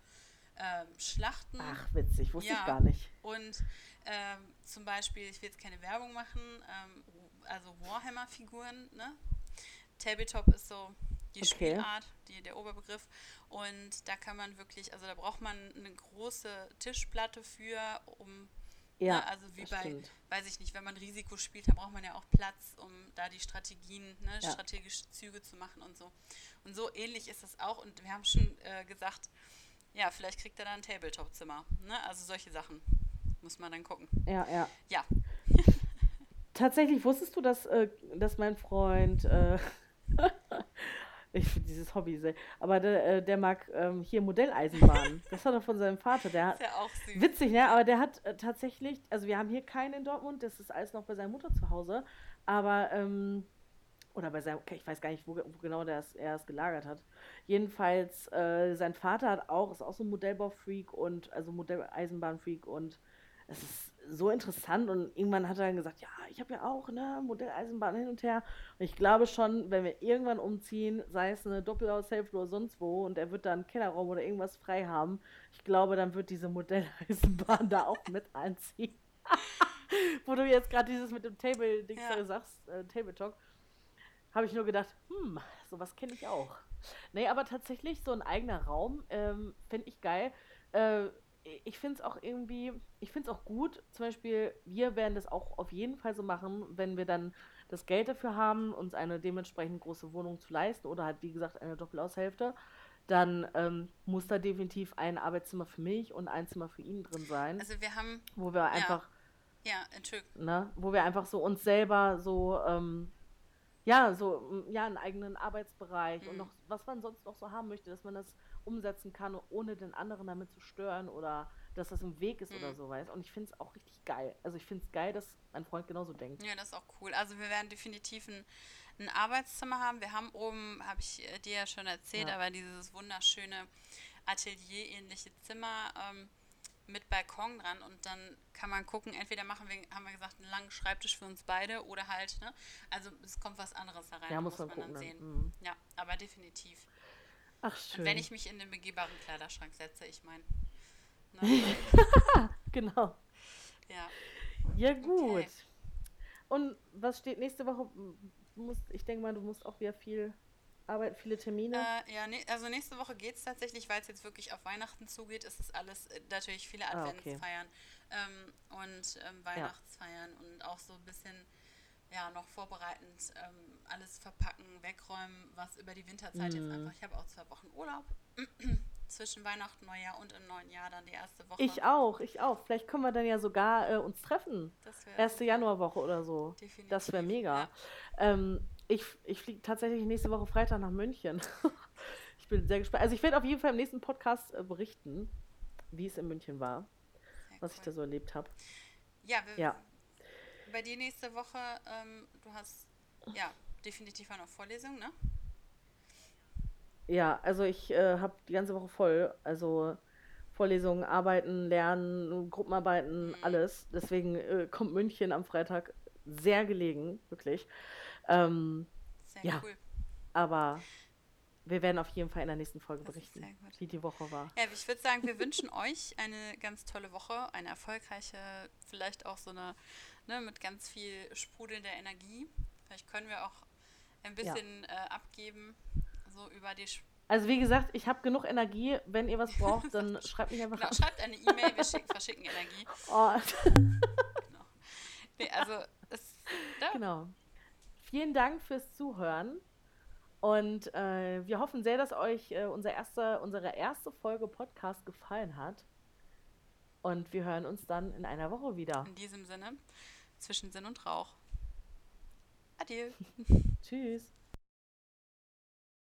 ähm, Schlachten. Ach, witzig, wusste ich Ja. gar nicht. Und ähm, zum Beispiel, ich will jetzt keine Werbung machen, ähm, also Warhammer-Figuren, ne? Tabletop ist so die Okay. Spielart, die, der Oberbegriff. Und da kann man wirklich, also da braucht man eine große Tischplatte für, um, Ja, ne, also wie bei, stimmt. weiß ich nicht, wenn man Risiko spielt, da braucht man ja auch Platz, um da die Strategien, ne, Ja. strategische Züge zu machen und so. Und so ähnlich ist das auch. Und wir haben schon äh, gesagt, ja, vielleicht kriegt er da ein Tabletop-Zimmer. Ne? Also solche Sachen. Muss man dann gucken. Ja, ja. Ja. Tatsächlich wusstest du, dass, äh, dass mein Freund, äh, ich finde dieses Hobby sehr, aber der, äh, der mag ähm, hier Modelleisenbahnen. Das hat er von seinem Vater. Der hat, Ist ja auch süß. witzig, ne? Aber der hat äh, tatsächlich, also wir haben hier keinen in Dortmund, das ist alles noch bei seiner Mutter zu Hause, aber, ähm, oder bei seinem, okay, ich weiß gar nicht, wo, wo genau der es, er es gelagert hat. Jedenfalls, äh, sein Vater hat auch, ist auch so ein Modellbaufreak und, also Modelleisenbahnfreak und es ist so interessant und irgendwann hat er dann gesagt, ja, ich habe ja auch ne Modelleisenbahn hin und her und ich glaube schon, wenn wir irgendwann umziehen, sei es eine Doppelhaushälfte oder sonst wo und er wird da einen Kellerraum oder irgendwas frei haben, ich glaube, dann wird diese Modelleisenbahn da auch mit einziehen. Wo du jetzt gerade dieses mit dem Table-Dings Ja. da sagst, äh, Tabletalk, habe ich nur gedacht, hm, sowas kenne ich auch. Nee, aber tatsächlich so ein eigener Raum ähm, finde ich geil. Äh, ich finde es auch irgendwie, ich finde es auch gut. Zum Beispiel, wir werden das auch auf jeden Fall so machen, wenn wir dann das Geld dafür haben, uns eine dementsprechend große Wohnung zu leisten oder halt, wie gesagt, eine Doppelaushälfte. Dann ähm, muss da definitiv ein Arbeitszimmer für mich und ein Zimmer für ihn drin sein, Also wir haben, wo wir einfach ja, Entschuldigung. ne, wo wir einfach so uns selber so, ähm, ja, so, ja, einen eigenen Arbeitsbereich und Mhm. noch, was man sonst noch so haben möchte, dass man das umsetzen kann, ohne den anderen damit zu stören oder dass das im Weg ist oder Mhm. so, weißt Und ich finde es auch richtig geil. Also ich finde es geil, dass mein Freund genauso denkt. Ja, das ist auch cool. Also wir werden definitiv ein, ein Arbeitszimmer haben. Wir haben oben, habe ich äh, dir ja schon erzählt, Ja. aber dieses wunderschöne Atelier-ähnliche Zimmer ähm, mit Balkon dran und dann kann man gucken, entweder machen wir, haben wir gesagt, einen langen Schreibtisch für uns beide oder halt, ne? Also es kommt was anderes da rein, Ja, muss muss man gucken dann dann. sehen. Mhm. Ja, aber definitiv. Ach, Und wenn schön. ich mich in den begehbaren Kleiderschrank setze, ich meine, ne? Genau. Ja. Ja, gut. Okay. Und was steht nächste Woche? Musst, ich denke mal, du musst auch wieder viel arbeiten, viele Termine. Äh, ja, ne, also nächste Woche geht es tatsächlich, weil es jetzt wirklich auf Weihnachten zugeht, ist es alles äh, natürlich viele Ah, okay. Adventsfeiern ähm, und ähm, Weihnachtsfeiern und auch so ein bisschen ja noch vorbereitend ähm, alles verpacken, wegräumen, was über die Winterzeit jetzt Mhm. einfach. Ich habe auch zwei Wochen Urlaub. zwischen Weihnachten, Neujahr und im neuen Jahr dann die erste Woche. Ich auch, ich auch. Vielleicht können wir dann ja sogar äh, uns treffen. Erste Januarwoche oder so. definitiv. Das wäre mega. Ja. Ähm, ich ich fliege tatsächlich nächste Woche Freitag nach München. ich bin sehr gespannt. Also ich werde auf jeden Fall im nächsten Podcast äh, berichten, wie es in München war, Sehr was ich cool. da so erlebt habe. Ja, wir, Ja. Bei dir nächste Woche, ähm, du hast ja definitiv auch noch Vorlesungen, ne? Ja, also ich äh, habe die ganze Woche voll. Also Vorlesungen, Arbeiten, Lernen, Gruppenarbeiten, Mhm. alles. Deswegen äh, kommt München am Freitag sehr gelegen, wirklich. Ähm, Sehr Ja. cool. aber wir werden auf jeden Fall in der nächsten Folge Das berichten, wie die Woche war. Ja, ich würde sagen, wir wünschen euch eine ganz tolle Woche, eine erfolgreiche, vielleicht auch so eine, ne, mit ganz viel sprudelnder Energie. Vielleicht können wir auch ein Ja. bisschen äh, abgeben, so über die. Also wie gesagt, ich habe genug Energie. Wenn ihr was braucht, dann schreibt mich einfach genau, an. schreibt eine E-Mail, wir schicken, verschicken Energie. Oh, Genau. Nee, also, es, da, genau. Vielen Dank fürs Zuhören. Und äh, wir hoffen sehr, dass euch äh, unser erster, unsere erste Folge Podcast gefallen hat. Und wir hören uns dann in einer Woche wieder. in diesem Sinne, zwischen Sinn und Rauch. Adieu. Tschüss.